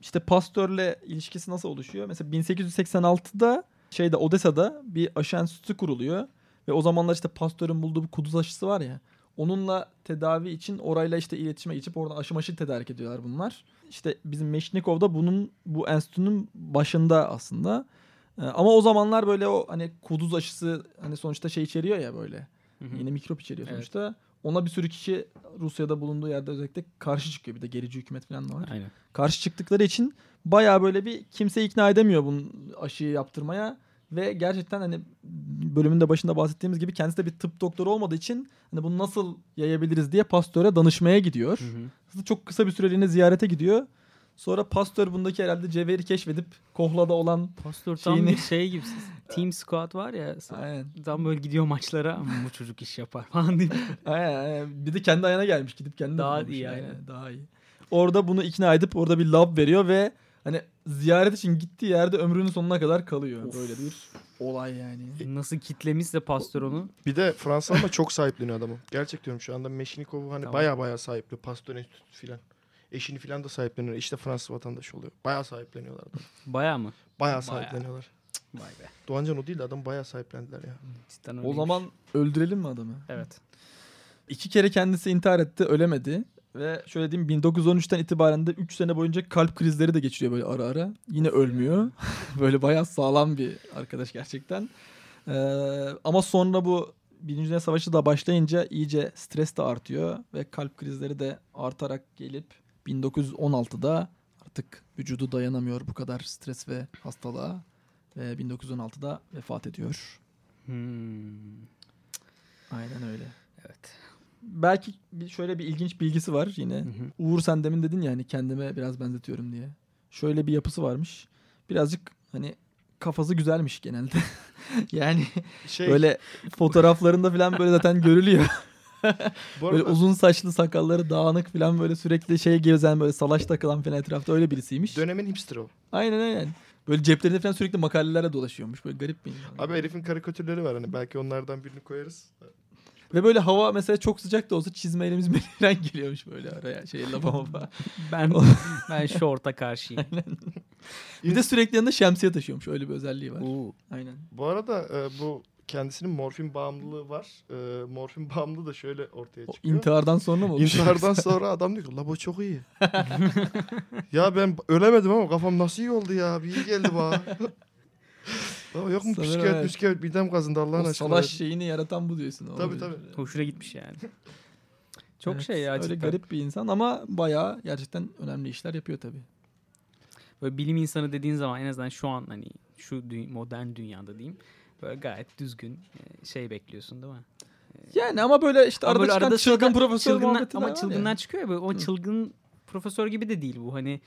işte Pasteur'le ilişkisi nasıl oluşuyor? Mesela 1886'da şeyde Odessa'da bir aşı enstitüsü kuruluyor. Ve o zamanlar işte Pasteur'ün bulduğu bir kuduz aşısı var ya. Onunla tedavi için orayla işte iletişime geçip oradan aşı maşı tedarik ediyorlar bunlar. İşte bizim Meşnikov da bunun bu enstitünün başında aslında. Ee, ama o zamanlar böyle o hani kuduz aşısı hani sonuçta şey içeriyor ya böyle. Hı hı. Yine mikrop içeriyor Evet. Ona bir sürü kişi Rusya'da bulunduğu yerde özellikle karşı çıkıyor. Bir de gerici hükümet falan da var. Aynen. Karşı çıktıkları için bayağı böyle bir kimse ikna edemiyor bunun aşıyı yaptırmaya. Ve gerçekten hani bölümün de başında bahsettiğimiz gibi kendisi de bir tıp doktoru olmadığı için hani bunu nasıl yayabiliriz diye Pasteur'e danışmaya gidiyor. Hı hı. Çok kısa bir süreliğine ziyarete gidiyor. Sonra Pasteur bundaki herhalde cevheri keşfedip Kohla'da olan Pastor tam Şeyini- bir şey gibi. Team Squad var ya. aynen, Tam böyle gidiyor maçlara ama bu çocuk iş yapar falan diye. aynen, aynen. bir de kendi ayağına gelmiş gidip kendi Daha iyi, yani. aynen. Daha iyi. Orada bunu ikna edip orada bir lab veriyor ve hani ziyaret için gittiği yerde ömrünün sonuna kadar kalıyor. Of. Böyle bir olay yani. Nasıl kitlemişse Pastor onu. Bir de Fransa ama çok sahipleniyor adamı. Gerçek diyorum şu anda Meşnikov'u hani Tamam. baya baya sahipliyor. Pasteur Enstitüsü filan. Eşini filan da sahipleniyor. İşte Fransız vatandaşı oluyor. Baya sahipleniyorlar adamı. Baya mı? Baya sahipleniyorlar. Vay be. Doğancan o değil de adam baya sahiplendiler ya. Cidden O öyleymiş. zaman öldürelim mi adamı? Evet. İki kere kendisi intihar etti, ölemedi. Ve şöyle diyeyim 1913'ten itibaren de 3 sene boyunca kalp krizleri de geçiriyor böyle ara ara. Yine ölmüyor. böyle bayağı sağlam bir arkadaş gerçekten. Ee, ama sonra bu Birinci Dünya Savaşı da başlayınca iyice stres de artıyor. Ve kalp krizleri de artarak gelip 1916'da artık vücudu dayanamıyor bu kadar stres ve hastalığa. Ve 1916'da vefat ediyor. Hmm. Aynen öyle. Evet. Belki şöyle bir ilginç bilgisi var yine. Hı hı. Uğur sen demin dedin ya hani kendime biraz benzetiyorum diye. Şöyle bir yapısı varmış. Birazcık hani kafası güzelmiş genelde. yani Şey, böyle fotoğraflarında falan böyle zaten görülüyor. bu böyle arada uzun saçlı sakalları dağınık falan böyle sürekli şey gezen böyle salaş takılan falan etrafta öyle birisiymiş. dönemin hipsterı o. Aynen aynen. Böyle ceplerinde falan sürekli makalelerle dolaşıyormuş. Böyle garip bir insan. Abi herifin karikatürleri var hani belki onlardan birini koyarız. Ve böyle hava mesela çok sıcak da olsa çizmeyle mizmeyle giriyormuş böyle araya şey lafa mafa. Ben ben şorta karşıyım. Bir de sürekli yanında şemsiye taşıyormuş. Öyle bir özelliği var. Oo. Aynen. Bu arada e, bu kendisinin morfin bağımlılığı var. E, morfin bağımlılığı da şöyle ortaya O çıkıyor. intihardan sonra mı olmuş? İntihardan sonra adam diyor ki la bu çok iyi. ya ben ölemedim ama kafam nasıl iyi oldu ya. Bir iyi geldi bana. Baba yok mu Sanırım püskevit evet. püskevit midem kazındı Allah'ın o aşkına. salaş şeyini yaratan bu diyorsun. O Tabii, tabii. Hoşuna gitmiş yani. Çok Evet, şey ya Öyle garip bir insan ama bayağı gerçekten önemli işler yapıyor tabii. Böyle bilim insanı dediğin zaman en azından şu an hani şu dü- modern dünyada diyeyim. Böyle gayet düzgün e, şey bekliyorsun değil mi? Yani ama böyle işte Ama arada böyle çıkan arada çılgın profesör de ama var çılgınlar ya. çıkıyor ya böyle o Hı. çılgın profesör gibi de değil bu hani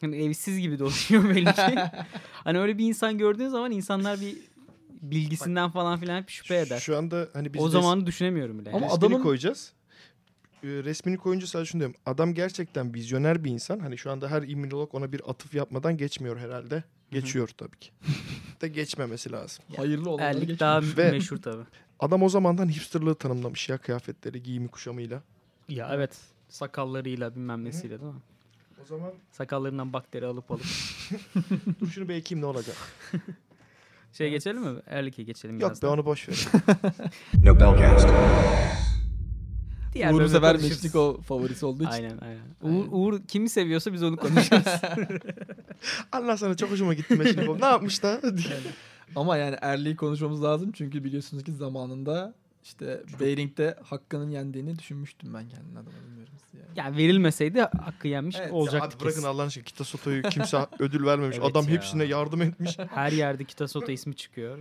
hani evsiz gibi dolaşıyor belli ki. hani öyle bir insan gördüğün zaman insanlar bir bilgisinden falan filan hep şüphe eder. Şu anda hani biz o res- zamanı düşünemiyorum bile. Ama yani. resmini adamın- koyacağız. e, resmini koyunca sadece şunu diyorum. Adam gerçekten vizyoner bir insan. Hani şu anda her immünolog ona bir atıf yapmadan geçmiyor herhalde. Geçiyor tabii ki. de geçmemesi lazım. Hayırlı olanları Erlik geçmiyor. daha Ve- meşhur tabii. Adam o zamandan hipsterlığı tanımlamış ya kıyafetleri, giyimi, kuşamıyla. Ya evet. Sakallarıyla bilmem nesiyle değil mi? O zaman Sakallarından bakteri alıp alıp. dur şunu bir ekeyim ne olacak? Şey geçelim mi? Erlik'e geçelim Yok biraz be daha. onu boş ver. Diğer Uğur bu sefer. Meşniko favorisi olduğu için. Aynen aynen. Uğur, Uğur kimi seviyorsa biz onu konuşuruz. Allah sana çok hoşuma gitti Meşnikov. ne yapmış da? Ama yani Erli'yi konuşmamız lazım çünkü biliyorsunuz ki zamanında işte Beiring'de Hakkı'nın yendiğini düşünmüştüm ben kendine adına bilmiyorum siz yani. yani verilmeseydi hakkı yenmiş Evet, olacaktı Abi bırakın. Allah'ın aşkına Kita Soto'yu kimse ödül vermemiş. Evet Adam ya. hepsine yardım etmiş. Her yerde Kitasoto ismi çıkıyor.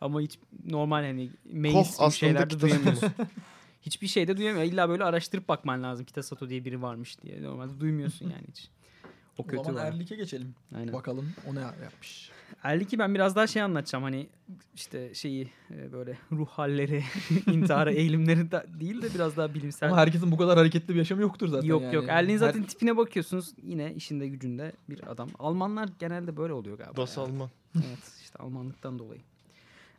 Ama hiç normal hani mainstream şeylerde Kita duyamıyorsun. Hiçbir şeyde duyamıyor. İlla böyle araştırıp bakman lazım Kitasoto diye biri varmış diye. Normalde duymuyorsun yani hiç. O O kötü zaman var. Erlik'e geçelim. Aynen. Bakalım o ne yapmış. Erlik'i ben biraz daha şey anlatacağım hani işte şeyi e, böyle ruh halleri, intihara eğilimleri de değil de biraz daha bilimsel. Ama herkesin bu kadar hareketli bir yaşamı yoktur zaten yok yani. yok. Erlik'in zaten Her- tipine bakıyorsunuz yine işinde gücünde bir adam. Almanlar genelde böyle oluyor galiba. Das ya. Alman. Evet işte Almanlıktan dolayı.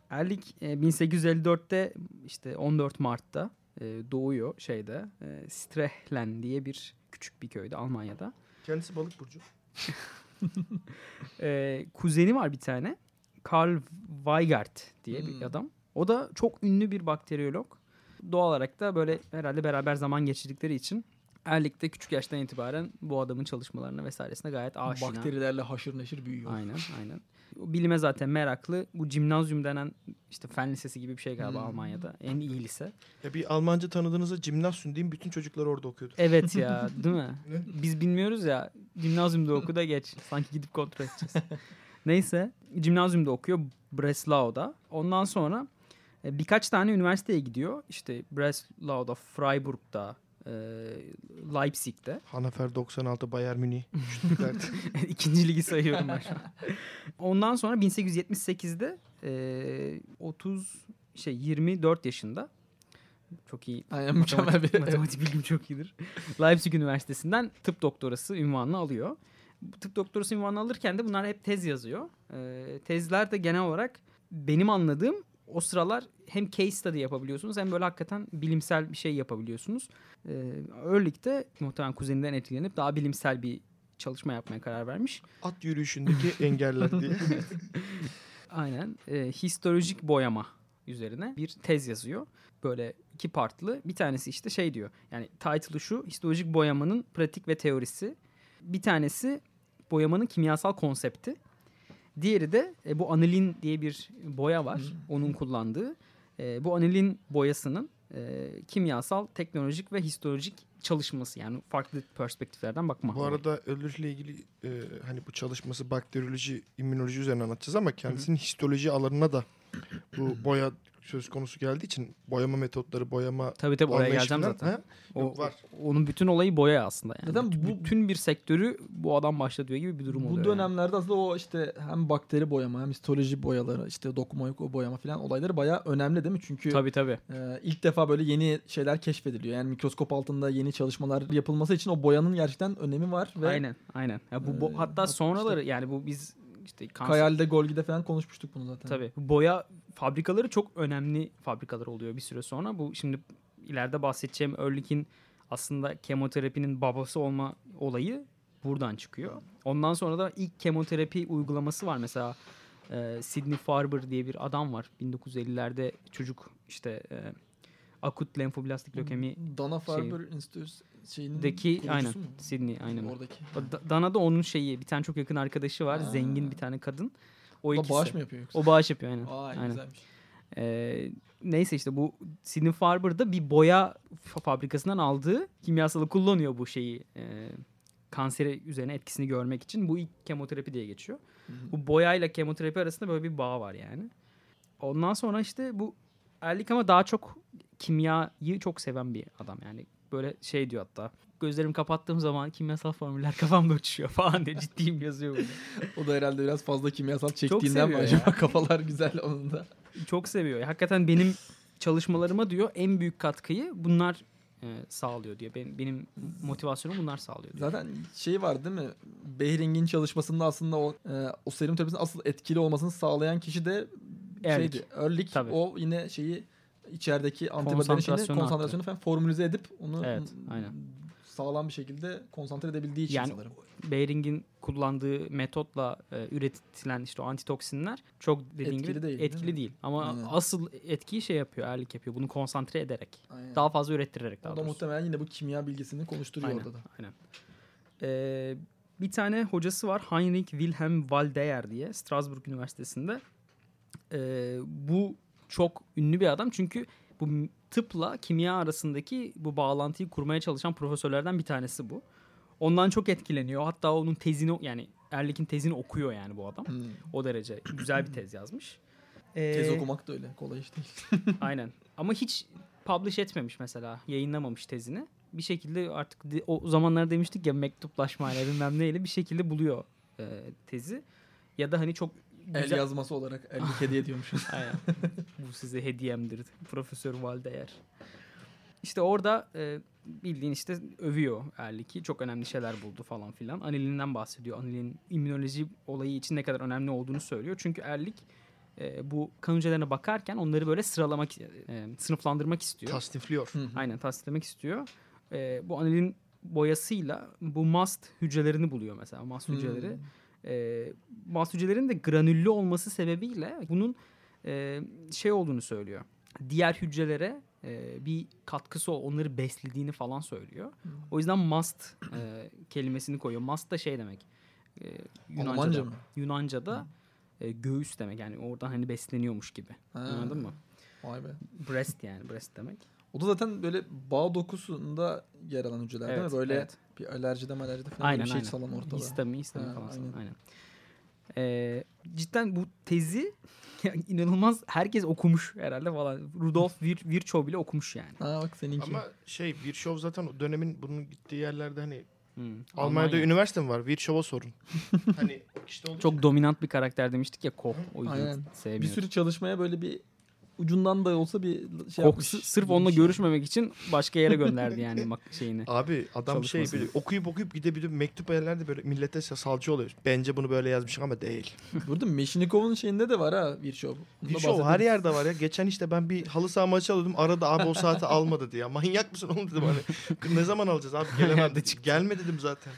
Erlik e, 1854'te işte 14 Mart'ta e, doğuyor şeyde e, Strehlen diye bir küçük bir köyde Almanya'da. Kendisi balık burcu. E, kuzeni var bir tane. Karl Weigert diye bir Hmm. adam. O da çok ünlü bir bakteriyolog. Doğal olarak da böyle herhalde beraber zaman geçirdikleri için Erlik'te küçük yaştan itibaren bu adamın çalışmalarına vesairesine gayet aşina. Bakterilerle haşır neşir büyüyor. Aynen aynen. Bilime zaten meraklı. Bu cimnazyum denen işte fen lisesi gibi bir şey galiba Hmm. Almanya'da. En iyi lise. Ya bir Almanca tanıdığınızda Cimnasyum diyeyim bütün çocuklar orada okuyordu. Evet ya değil mi? Biz bilmiyoruz ya. Cimnazyumda oku da geç. Sanki gidip kontrol edeceğiz. Neyse. Cimnazyumda okuyor. Breslau'da. Ondan sonra e, birkaç tane üniversiteye gidiyor. İşte Breslau'da, Freiburg'da, e, Leipzig'te. Hannover 96 Bayern Münih. İkinci ligi sayıyorum ben şu an. Ondan sonra 1878'de e, 30 şey 24 yaşında çok iyi. Aynen mükemmel Matematik, bir matematik bilgim çok iyidir. Leipzig Üniversitesi'nden tıp doktorası ünvanını alıyor. Tıp doktorası ünvanını alırken de bunlar hep tez yazıyor. E, tezler de genel olarak benim anladığım o sıralar hem case study yapabiliyorsunuz hem böyle hakikaten bilimsel bir şey yapabiliyorsunuz. E, Earlich'te muhtemelen kuzeninden etkilenip daha bilimsel bir çalışma yapmaya karar vermiş. At yürüyüşündeki engeller diye. Aynen. E, histolojik boyama üzerine bir tez yazıyor. Böyle iki partlı. Bir tanesi işte şey diyor. Yani title'ı şu. Histolojik boyamanın pratik ve teorisi. Bir tanesi boyamanın kimyasal konsepti. Diğeri de e, bu anilin diye bir boya var. Onun kullandığı. E, bu anilin boyasının e, kimyasal, teknolojik ve histolojik çalışması. Yani farklı perspektiflerden bakma. bu arada Ölür'le ilgili e, hani bu çalışması bakteriyoloji, immünoloji üzerine anlatacağız ama kendisinin histoloji alanına da bu boya söz konusu geldiği için boyama metotları, boyama Tabii tabii oraya geleceğim falan, zaten. O, Yok, var. Onun bütün olayı boya aslında yani. Zaten bütün, bu- bütün bir sektörü bu adam başlatıyor gibi bir durum Bu oluyor. dönemlerde aslında o işte hem bakteri boyama hem histoloji boyaları işte dokuma boyama falan olayları bayağı önemli değil mi? Çünkü yani. Tabii tabii. e, ilk defa böyle yeni şeyler keşfediliyor. Yani mikroskop altında yeni çalışmalar yapılması için o boyanın gerçekten önemi var. Ve Aynen aynen. Ya bu, bo- Ee, hatta hatta sonraları yani bu biz işte kanser, Kayal'de Golgi'de falan konuşmuştuk bunu zaten. tabii boya fabrikaları çok önemli fabrikalar oluyor bir süre sonra. Bu şimdi ileride bahsedeceğim Ehrlich'in aslında kemoterapinin babası olma olayı buradan çıkıyor. Ondan sonra da ilk kemoterapi uygulaması var mesela. e, Sidney Farber diye bir adam var. 1950'lerde çocuk işte e, akut lenfoblastik lökemi Dana Farber Enstitüsü şeyinin deki kurucusu aynen mu? Sydney aynen. Oradaki. Da- Dana'da onun şeyi bir tane çok yakın arkadaşı var. Ha. Zengin bir tane kadın. O O da ikisi. bağış mı yapıyor yoksa? O bağış yapıyor aynen. Vay aynen. güzelmiş. Ee, neyse işte bu Sidney Farber'da bir boya fa- fabrikasından aldığı kimyasalı kullanıyor bu şeyi. E, kanseri üzerine etkisini görmek için. Bu ilk kemoterapi diye geçiyor. Bu boyayla kemoterapi arasında böyle bir bağ var yani. Ondan sonra işte bu Erlik ama daha çok kimyayı çok seven bir adam yani. Böyle şey diyor hatta. Gözlerimi kapattığım zaman kimyasal formüller kafamda uçuşuyor falan diye ciddiyim yazıyor böyle. O da herhalde biraz fazla kimyasal çektiğinden mi acaba ya. kafalar güzel onun da. Çok seviyor. Hakikaten benim çalışmalarıma diyor en büyük katkıyı bunlar e, sağlıyor diyor. Benim, benim motivasyonum bunlar sağlıyor diyor. Zaten şey var değil mi? Behring'in çalışmasında aslında o e, o serum terapisinin asıl etkili olmasını sağlayan kişi de Ehrlich. şeydi. Tabii. O yine şeyi içerideki antibodylerin Konsantrasyonu falan formülize edip onu Evet, aynen. sağlam bir şekilde konsantre edebildiği için Yani sanırım. Behring'in kullandığı metotla e, üretilen işte o antitoksinler çok dediğin Etkili gibi değil, değil etkili mi? değil. Ama Aynen. asıl etkiyi şey yapıyor, erlik yapıyor. Bunu konsantre ederek. Aynen. Daha fazla ürettirerek daha o da doğrusu. muhtemelen yine bu kimya bilgisini konuşturuyor Aynen, orada da. aynen. Ee, bir tane hocası var Heinrich Wilhelm Waldeyer diye Strasbourg Üniversitesi'nde. Ee, bu çok ünlü bir adam çünkü bu tıpla kimya arasındaki bu bağlantıyı kurmaya çalışan profesörlerden bir tanesi bu. Ondan çok etkileniyor. Hatta onun tezini yani Erlik'in tezini okuyor yani bu adam. Hmm. O derece güzel bir tez yazmış. Tez Ee, okumak da öyle kolay iş değil. Aynen. Ama hiç publish etmemiş mesela. Yayınlamamış tezini. Bir şekilde artık o zamanlar demiştik ya mektuplaşmayla bilmem neyle bir şekilde buluyor e, tezi. Ya da hani çok El güzel... yazması olarak Erlik hediye ediyormuş. Aynen. Bu size hediyemdir. Profesör Valdeyer. İşte orada e, bildiğin işte övüyor Erlik'i. Çok önemli şeyler buldu falan filan. Anilinden bahsediyor. Anilin immünoloji olayı için ne kadar önemli olduğunu söylüyor. Çünkü Erlik e, bu kan hücrelerine bakarken onları böyle sıralamak, e, sınıflandırmak istiyor. Tasnifliyor. Aynen tasdiklemek istiyor. E, bu anilin boyasıyla bu mast hücrelerini buluyor mesela. Mast hücreleri. E, mast hücrelerinin de granüllü olması sebebiyle bunun e, şey olduğunu söylüyor. Diğer hücrelere e, bir katkısı onları beslediğini falan söylüyor. O yüzden mast e, kelimesini koyuyor. Mast da şey demek. E, Yunanca'da, Almanca mı? Yunanca'da e, göğüs demek. Yani oradan hani besleniyormuş gibi. Ha. Anladın mı? Vay be. Breast yani breast demek. O da zaten böyle bağ dokusunda yer alan hücreler değil Evet, mi? Böyle evet. bir alerjide alerjide falan Aynen bir şey aynen. salan ortada. Histamin, histamin falan. aynen. Aynen. Ee, cidden bu tezi yani inanılmaz herkes okumuş herhalde falan. Rudolf Vir- Virchow bile okumuş yani. Ha bak seninki. Ama şey Virchow zaten o dönemin bunun gittiği yerlerde hani Hmm. Almanya'da Almanya. üniversite mi var? Virchow'a sorun. hani işte Çok dominant bir karakter demiştik ya Koch. O yüzden Aynen. sevmiyorum. bir sürü çalışmaya böyle bir ucundan da olsa bir şey Koch yapmış. sı- sırf onunla görüşmemek için başka yere gönderdi yani bak şeyini. Abi adam şey böyle okuyup okuyup gidebiliyor mektup yerlerde böyle millete salça oluyor. Bence bunu böyle yazmış ama değil. Burada Meşinikov'un şeyinde de var ha Virchow. Bunu da Virchow her yerde var ya. Geçen işte ben bir halı saha maçı alıyordum. Arada abi o saati almadı diye. Manyak mısın oğlum dedim hani. ne zaman alacağız abi gelemem. Gelme dedim zaten.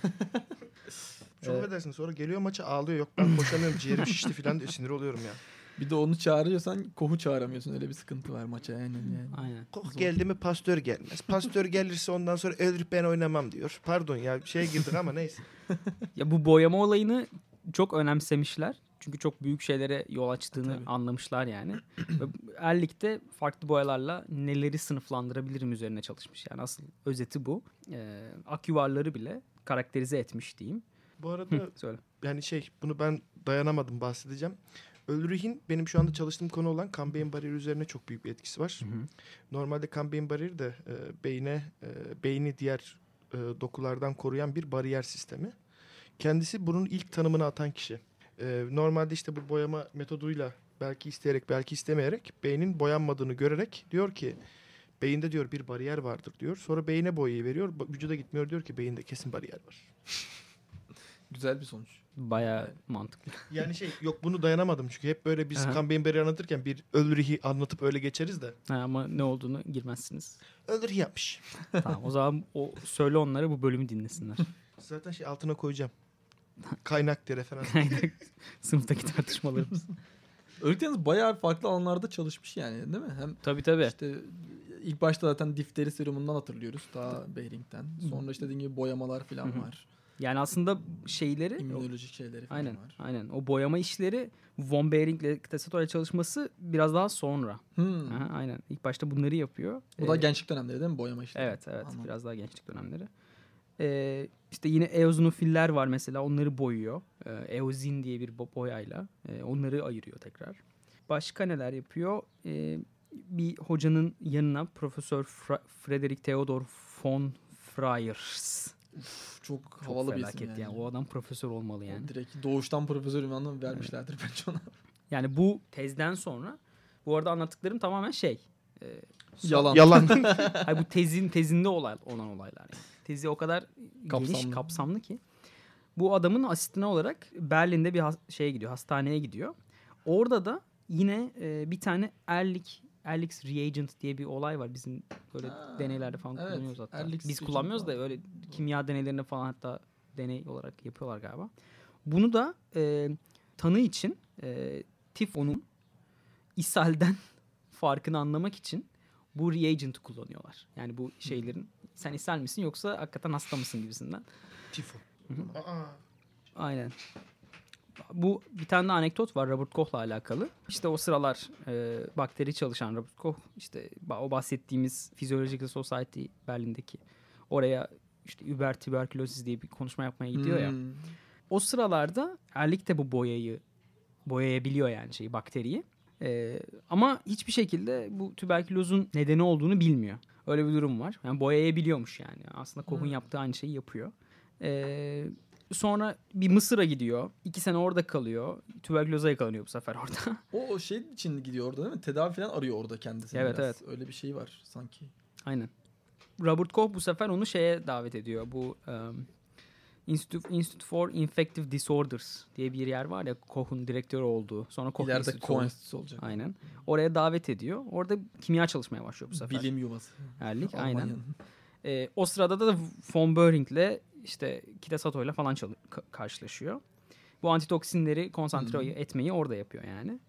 Çok Evet. affedersin sonra geliyor maça ağlıyor. Yok ben koşamıyorum ciğerim şişti falan diye sinir oluyorum ya. Bir de onu çağırıyorsan Koh'u çağıramıyorsun. Öyle bir sıkıntı var maça yani. yani. Aynen. Koch geldi mi pastör gelmez. Pastör gelirse ondan sonra Elrich ben oynamam diyor. Pardon ya şeye girdik ama neyse. Ya bu boyama olayını çok önemsemişler. Çünkü çok büyük şeylere yol açtığını Tabii. anlamışlar yani. Ve Erlik'te farklı boyalarla neleri sınıflandırabilirim üzerine çalışmış. Yani asıl özeti bu. Ee, ak yuvarları bile karakterize etmiş diyeyim. Bu arada Hı, söyle. yani şey bunu ben dayanamadım bahsedeceğim. Ulrich'in benim şu anda çalıştığım konu olan kan beyin bariyeri üzerine çok büyük bir etkisi var. Normalde kan beyin bariyeri de e, beyne e, beyni diğer e, dokulardan koruyan bir bariyer sistemi. Kendisi bunun ilk tanımını atan kişi. E, normalde işte bu boyama metoduyla belki isteyerek belki istemeyerek beynin boyanmadığını görerek diyor ki beyinde diyor bir bariyer vardır diyor. Sonra beyine boyayı veriyor. Vücuda gitmiyor diyor ki beyinde kesin bariyer var. Güzel bir sonuç. Baya mantıklı. Yani şey yok bunu dayanamadım çünkü hep böyle biz bariyeri anlatırken bir Ulrich'i anlatıp öyle geçeriz de. Ha, ama ne olduğunu girmezsiniz. Ulrich yapmış. tamam o zaman o söyle onlara bu bölümü dinlesinler. Zaten şey altına koyacağım. Kaynak diye referans. Sınıftaki tartışmalarımız. Örgüt yalnız bayağı farklı alanlarda çalışmış yani değil mi? Hem Tabii tabii. işte ilk başta zaten difteri serumundan hatırlıyoruz. Daha Behring'den. Sonra işte dediğim gibi boyamalar falan var. Yani aslında şeyleri İmmünolojik şeyleri falan Aynen, var. aynen. O boyama işleri Von Behring'le Tessato'yla çalışması biraz daha sonra. Hmm. Aha, aynen. İlk başta bunları yapıyor. Bu da Ee, gençlik dönemleri değil mi boyama işte? Evet, evet. Anladım. Biraz daha gençlik dönemleri. Ee, işte yine eozinofiller var mesela. Onları boyuyor. Ee, eozin diye bir bo- boyayla. Ee, onları ayırıyor tekrar. Başka neler yapıyor? Ee, bir hocanın yanına Profesör Fra- Frederick Theodor von Fryers. Çok Çok havalı bir isim yani. yani. O adam profesör olmalı yani. Direkt doğuştan profesör ünvanı vermişlerdir bence ona. Yani bu tezden sonra bu arada anlattıklarım tamamen şey Yalan. Yalan. Hayır bu tezin tezinde olay, olan olaylar. Yani. Tezi o kadar geniş, Kapsamlı. kapsamlı ki. Bu adamın asistini olarak Berlin'de bir has- şeye gidiyor, hastaneye gidiyor. Orada da yine e, bir tane Erlik Erlix reagent diye bir olay var. Bizim böyle Ha, deneylerde falan evet. kullanıyoruz hatta. Erlix Biz kullanmıyoruz da öyle kimya deneylerinde falan hatta deney olarak yapıyorlar galiba. Bunu da e, tanı için e, tifonun ishalden farkını anlamak için bu reagent'ı kullanıyorlar. Yani bu şeylerin sen ishal misin yoksa hakikaten hasta mısın gibisinden. Tifo. Aynen. Bu bir tane de anekdot var Robert Koch'la alakalı. İşte o sıralar e, bakteri çalışan Robert Koch işte o bahsettiğimiz Physiological Society Berlin'deki oraya işte über tüberkülosis diye bir konuşma yapmaya gidiyor ya. Hmm. O sıralarda Erlik de bu boyayı boyayabiliyor yani şeyi bakteriyi. Ee, ama hiçbir şekilde bu tüberkülozun nedeni olduğunu bilmiyor. Öyle bir durum var. Yani boyayabiliyormuş yani. Aslında Koch'un yaptığı aynı şeyi yapıyor. Ee, sonra bir Mısır'a gidiyor. İki sene orada kalıyor. Tüberküloza yakalanıyor bu sefer orada. O, o şey için gidiyor orada değil mi? Tedavi falan arıyor orada kendisi. Evet, biraz. evet. Öyle bir şey var sanki. Aynen. Robert Koch bu sefer onu şeye davet ediyor. Bu um, Institute, Institute for Infective Disorders diye bir yer var ya Koch'un direktörü olduğu. Sonra Koch İleride Enstitüsü oldu. Koenstitüsü olacak. Aynen. Oraya davet ediyor. Orada kimya çalışmaya başlıyor bu sefer. Bilim yuvası. Erlik. Aynen. Ee, o sırada da von Behring'le işte Kitesato'yla falan çalı- ka- karşılaşıyor. Bu antitoksinleri konsantre etmeyi orada yapıyor yani.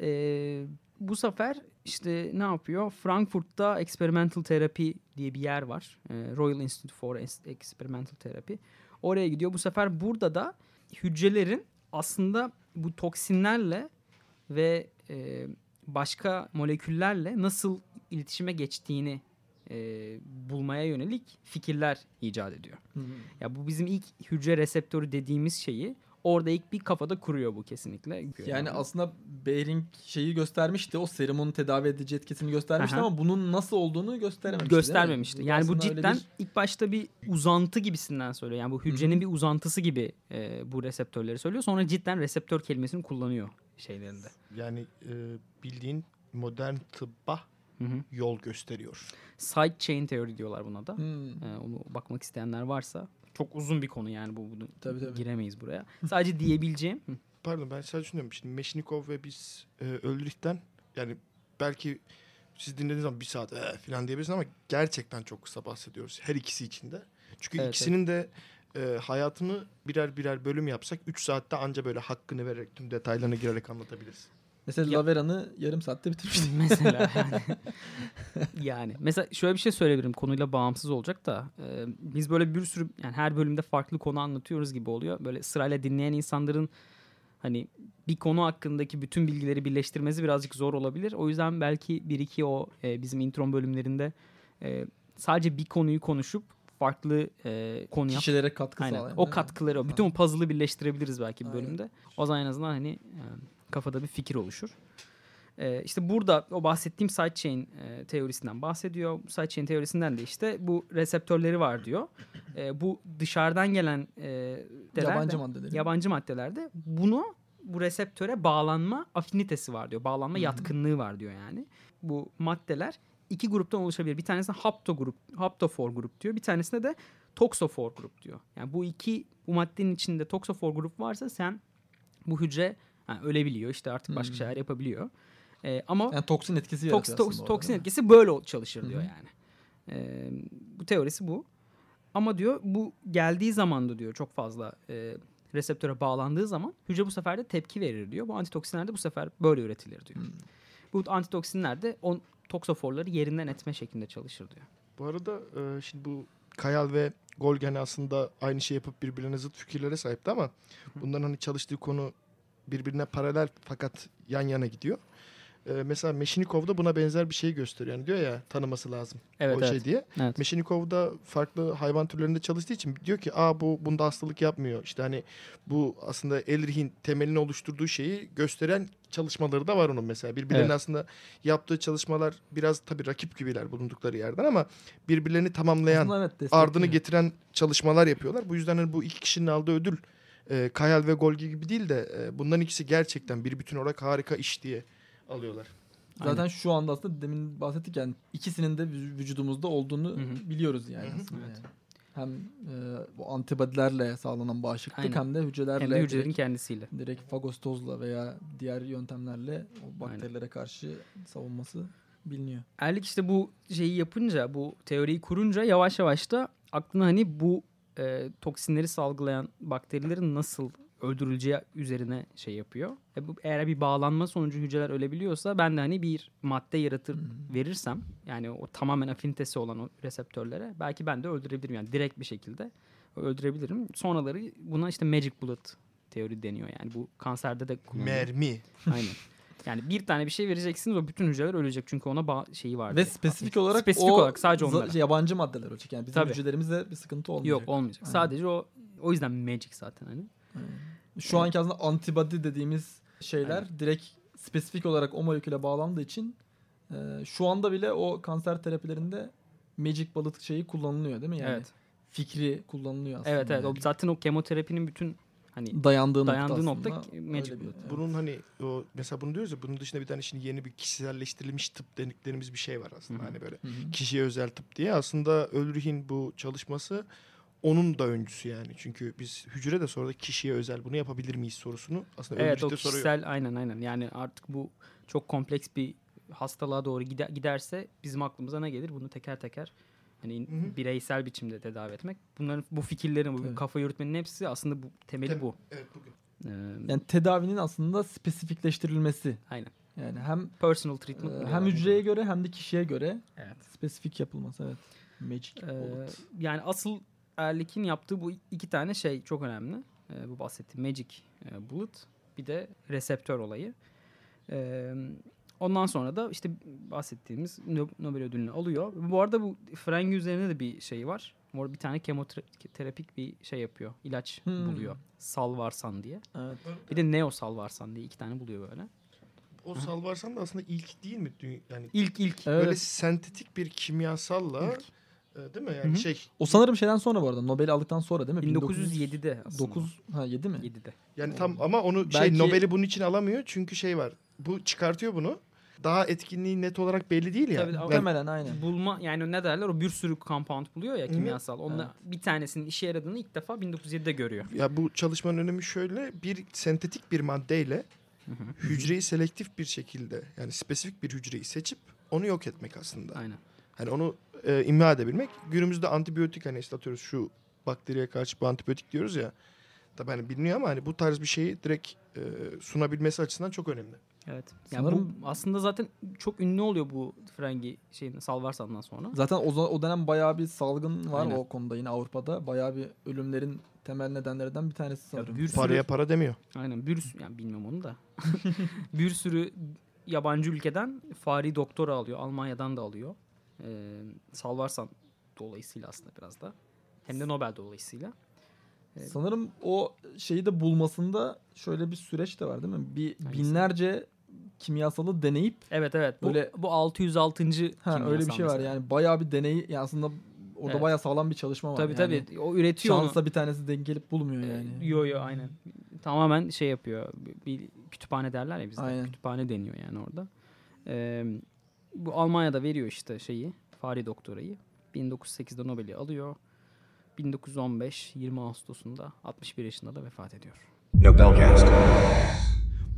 Ee, bu sefer işte ne yapıyor? Frankfurt'ta Experimental Therapy diye bir yer var. Ee, Royal Institute for Experimental Therapy. Oraya gidiyor. Bu sefer burada da hücrelerin aslında bu toksinlerle ve e, başka moleküllerle nasıl iletişime geçtiğini e, bulmaya yönelik fikirler icat ediyor. Hı hı. Ya bu bizim ilk hücre reseptörü dediğimiz şeyi orada ilk bir kafada kuruyor bu kesinlikle. Yani aslında Behring şeyi göstermişti. O serumun tedavi edici etkisini göstermişti Aha. ama bunun nasıl olduğunu gösterememişti. göstermemişti. Yani bu cidden bir- ilk başta bir uzantı gibisinden söylüyor. Yani bu hücrenin bir uzantısı gibi e, bu reseptörleri söylüyor. Sonra cidden reseptör kelimesini kullanıyor şeylerinde. Yani e, bildiğin modern tıbba Hı hı. yol gösteriyor. Side chain teori diyorlar buna da. Hmm. E, onu bakmak isteyenler varsa çok uzun bir konu yani bu bunu Tabii, tabii. giremeyiz buraya. Sadece diyebileceğim. Pardon ben sadece düşünüyorum. Şimdi Meşnikov ve biz e, Öldürik'ten yani belki siz dinlediğiniz zaman bir saat "Ee" falan diyebilirsiniz ama gerçekten çok kısa bahsediyoruz. Her ikisi içinde. Çünkü Evet, ikisinin de e, hayatını birer birer bölüm yapsak 3 saatte anca böyle hakkını vererek tüm detaylarına girerek anlatabiliriz. Mesela Ya- Lavera'nı yarım saatte bitirmişti. mesela yani. yani mesela şöyle bir şey söyleyebilirim konuyla bağımsız olacak da e, biz böyle bir sürü yani her bölümde farklı konu anlatıyoruz gibi oluyor. Böyle sırayla dinleyen insanların hani bir konu hakkındaki bütün bilgileri birleştirmesi birazcık zor olabilir. O yüzden belki bir iki o e, bizim intron bölümlerinde e, sadece bir konuyu konuşup farklı e, konu yap. Kişilere katkı sağlayan. O mi? katkıları, o bütün o puzzle'ı birleştirebiliriz belki bir Aynen. bölümde. O zaman en azından hani e, kafada bir fikir oluşur. E, işte burada o bahsettiğim sidechain e, teorisinden bahsediyor. Bu sidechain teorisinden de işte bu reseptörleri var diyor. E, bu dışarıdan gelen e, maddeler Yabancı de- maddeleri. yabancı maddelerde bunu bu reseptöre bağlanma afinitesi var diyor. Bağlanma yatkınlığı var diyor yani. Bu maddeler iki gruptan oluşabilir. Bir tanesine hapto grup, haptofor grup diyor. Bir tanesine de toxofor grup diyor. Yani bu iki bu maddenin içinde toxofor grup varsa sen bu hücre ha, ölebiliyor. işte artık başka şeyler yapabiliyor. Ee, ama Yani toksin etkisi toks, yaratıyor toks, orada, toksin mi? etkisi böyle çalışır diyor yani. Ee, bu teorisi bu. Ama diyor bu geldiği zaman da diyor çok fazla e, reseptöre bağlandığı zaman hücre bu sefer de tepki verir diyor. Bu antitoksinler de bu sefer böyle üretilir diyor. Bu antitoksinler de o toksoforları yerinden etme şeklinde çalışır diyor. Bu arada e, şimdi bu Kayal ve Golgen aslında aynı şey yapıp birbirine zıt fikirlere sahipti ama bunların hani çalıştığı konu birbirine paralel fakat yan yana gidiyor. E, mesela Meşinikov da buna benzer bir şey gösteriyor. Yani diyor ya tanıması lazım Evet, o evet. şey diye. Evet. Meşinikov da farklı hayvan türlerinde çalıştığı için diyor ki aa bu bunda hastalık yapmıyor. İşte hani bu aslında Ehrlich'in temelini oluşturduğu şeyi gösteren çalışmaları da var onun mesela. Birbirlerinin Evet. aslında yaptığı çalışmalar biraz tabii rakip gibiler bulundukları yerden ama birbirlerini tamamlayan, Aslında evet, ardını getiren çalışmalar yapıyorlar. Bu yüzden hani bu iki kişinin aldığı ödül e, Kayal ve Golgi gibi değil de e, bunların ikisi gerçekten bir bütün olarak harika iş diye alıyorlar. Zaten Aynen. şu anda aslında demin bahsettik yani ikisinin de vü- vücudumuzda olduğunu Hı hı. biliyoruz yani Hı hı. aslında. Evet. yani. Hem e, bu antibody'lerle sağlanan bağışıklık Aynen. hem de hücrelerle Hem de hücrelerin direkt, kendisiyle. direkt fagostozla veya diğer yöntemlerle o bakterilere karşı savunması biliniyor. Erlik işte bu şeyi yapınca, bu teoriyi kurunca yavaş yavaş da aklına hani bu e, toksinleri salgılayan bakterilerin nasıl öldürüleceği üzerine şey yapıyor. E bu, eğer bir bağlanma sonucu hücreler ölebiliyorsa ben de hani bir madde yaratır verirsem yani o tamamen afinitesi olan o reseptörlere belki ben de öldürebilirim yani direkt bir şekilde öldürebilirim. Sonraları buna işte magic bullet teori deniyor yani bu kanserde de kullanılıyor. Mermi. Aynen. Yani bir tane bir şey vereceksiniz o bütün hücreler ölecek çünkü ona bağ- şeyi var. Ve spesifik olarak Spesifik o olarak sadece onlara. şey, yabancı maddeler olacak. Yani bizim Tabii. hücrelerimizde bir sıkıntı olmayacak. Yok olmayacak. Aynen. Sadece o o yüzden magic zaten hani. Şu anki aslında antibody dediğimiz şeyler Aynen. direkt spesifik olarak o moleküle bağlandığı için e, şu anda bile o kanser terapilerinde magic bullet şeyi kullanılıyor değil mi? Yani evet. fikri kullanılıyor aslında. Evet evet. O yani. zaten o kemoterapinin bütün hani dayandığı, dayandığı nokta, nokta öyle bir-. Bunun hani o mesela bunu diyoruz ya bunun dışında bir tane şimdi yeni bir kişiselleştirilmiş tıp dediklerimiz bir şey var aslında. Hı hı. Hani böyle Hı hı. kişiye özel tıp diye. Aslında Ulrich'in bu çalışması onun da öncüsü yani. Çünkü biz hücre de sonra da kişiye özel bunu yapabilir miyiz sorusunu aslında Evet o Ulrich de soruyor. kişisel aynen aynen. Yani artık bu çok kompleks bir hastalığa doğru gider, giderse bizim aklımıza ne gelir? Bunu teker teker hani Hı hı. bireysel biçimde tedavi etmek. Bunların bu fikirlerin, bu Evet. kafa yürütmenin hepsi aslında bu temeli Tabii. bu. Evet bugün. Ee, Yani tedavinin aslında spesifikleştirilmesi. aynen. Yani hem Personal treatment. e, hem hücreye göre hem de kişiye göre Evet. spesifik yapılması. Evet. Magic Ee, bullet. yani asıl Erlik'in yaptığı bu iki tane şey çok önemli. Ee, bu bahsettiğim Magic e, Bullet bir de reseptör olayı. Ee, ondan sonra da işte bahsettiğimiz No- Nobel ödülünü alıyor. Bu arada bu frengi üzerine de bir şey var. Mor bir tane kemoterapik bir şey yapıyor. İlaç Hmm. buluyor. Salvarsan diye. Evet. Bir de Neo Salvarsan diye iki tane buluyor böyle. O salvarsan da aslında ilk değil mi? Yani İlk ilk. Evet. böyle sentetik bir kimyasalla e, değil mi? Yani şey O sanırım şeyden sonra bu arada. Nobel'i aldıktan sonra değil mi? 1907'de aslında. 9 ha 7 mi? 7'de. yani tam ama onu şey Belki- Nobel'i bunun için alamıyor çünkü şey var. Bu çıkartıyor bunu. Daha etkinliği net olarak belli değil ya. Tabii, Yani Muhtemelen aynen. bulma yani ne derler o bir sürü compound buluyor ya kimyasal. Onunla bir tanesinin işe yaradığını ilk defa 1907'de görüyor. Ya bu çalışmanın önemi şöyle bir sentetik bir maddeyle hücreyi selektif bir şekilde yani spesifik bir hücreyi seçip onu yok etmek aslında. Aynen. Hani onu e, imha edebilmek. Günümüzde antibiyotik hani işte atıyoruz şu bakteriye karşı bu antibiyotik diyoruz ya. Tabii hani biliniyor ama hani bu tarz bir şeyi direkt e, sunabilmesi açısından çok önemli. Evet. Yani Sanırım- bu aslında zaten çok ünlü oluyor bu frengi şeyin salvarsandan sonra. Zaten o, o dönem bayağı bir salgın var Aynen. o konuda yine Avrupa'da. Bayağı bir ölümlerin temel nedenlerinden bir tanesi sanırım. bir sürü, Paraya para demiyor. aynen bir sürü, yani bilmiyorum onu da. bir sürü yabancı ülkeden fari doktora alıyor. Almanya'dan da alıyor. Ee, salvarsan dolayısıyla aslında biraz da. Hem de Nobel dolayısıyla. Evet. Sanırım o şeyi de bulmasında şöyle bir süreç de var değil mi? Bir Hangisi? binlerce kimyasalı deneyip Evet evet. Bu, Böyle- bu 606. ha, kimyasal öyle bir şey var. mesela. Yani bayağı bir deney yani aslında orada Evet. bayağı sağlam bir çalışma var. Tabii yani. tabii. O üretiyor onu. Şansla bir tanesi denk gelip bulmuyor yani. Ee, Yo yo aynen. Tamamen şey yapıyor. Bir, bir kütüphane derler ya bizde. Aynen. Kütüphane deniyor yani orada. Ee, bu Almanya'da veriyor işte şeyi. Fare doktorayı. 1908'de Nobel'i alıyor. 1915 20 Ağustos'unda 61 yaşında da vefat ediyor.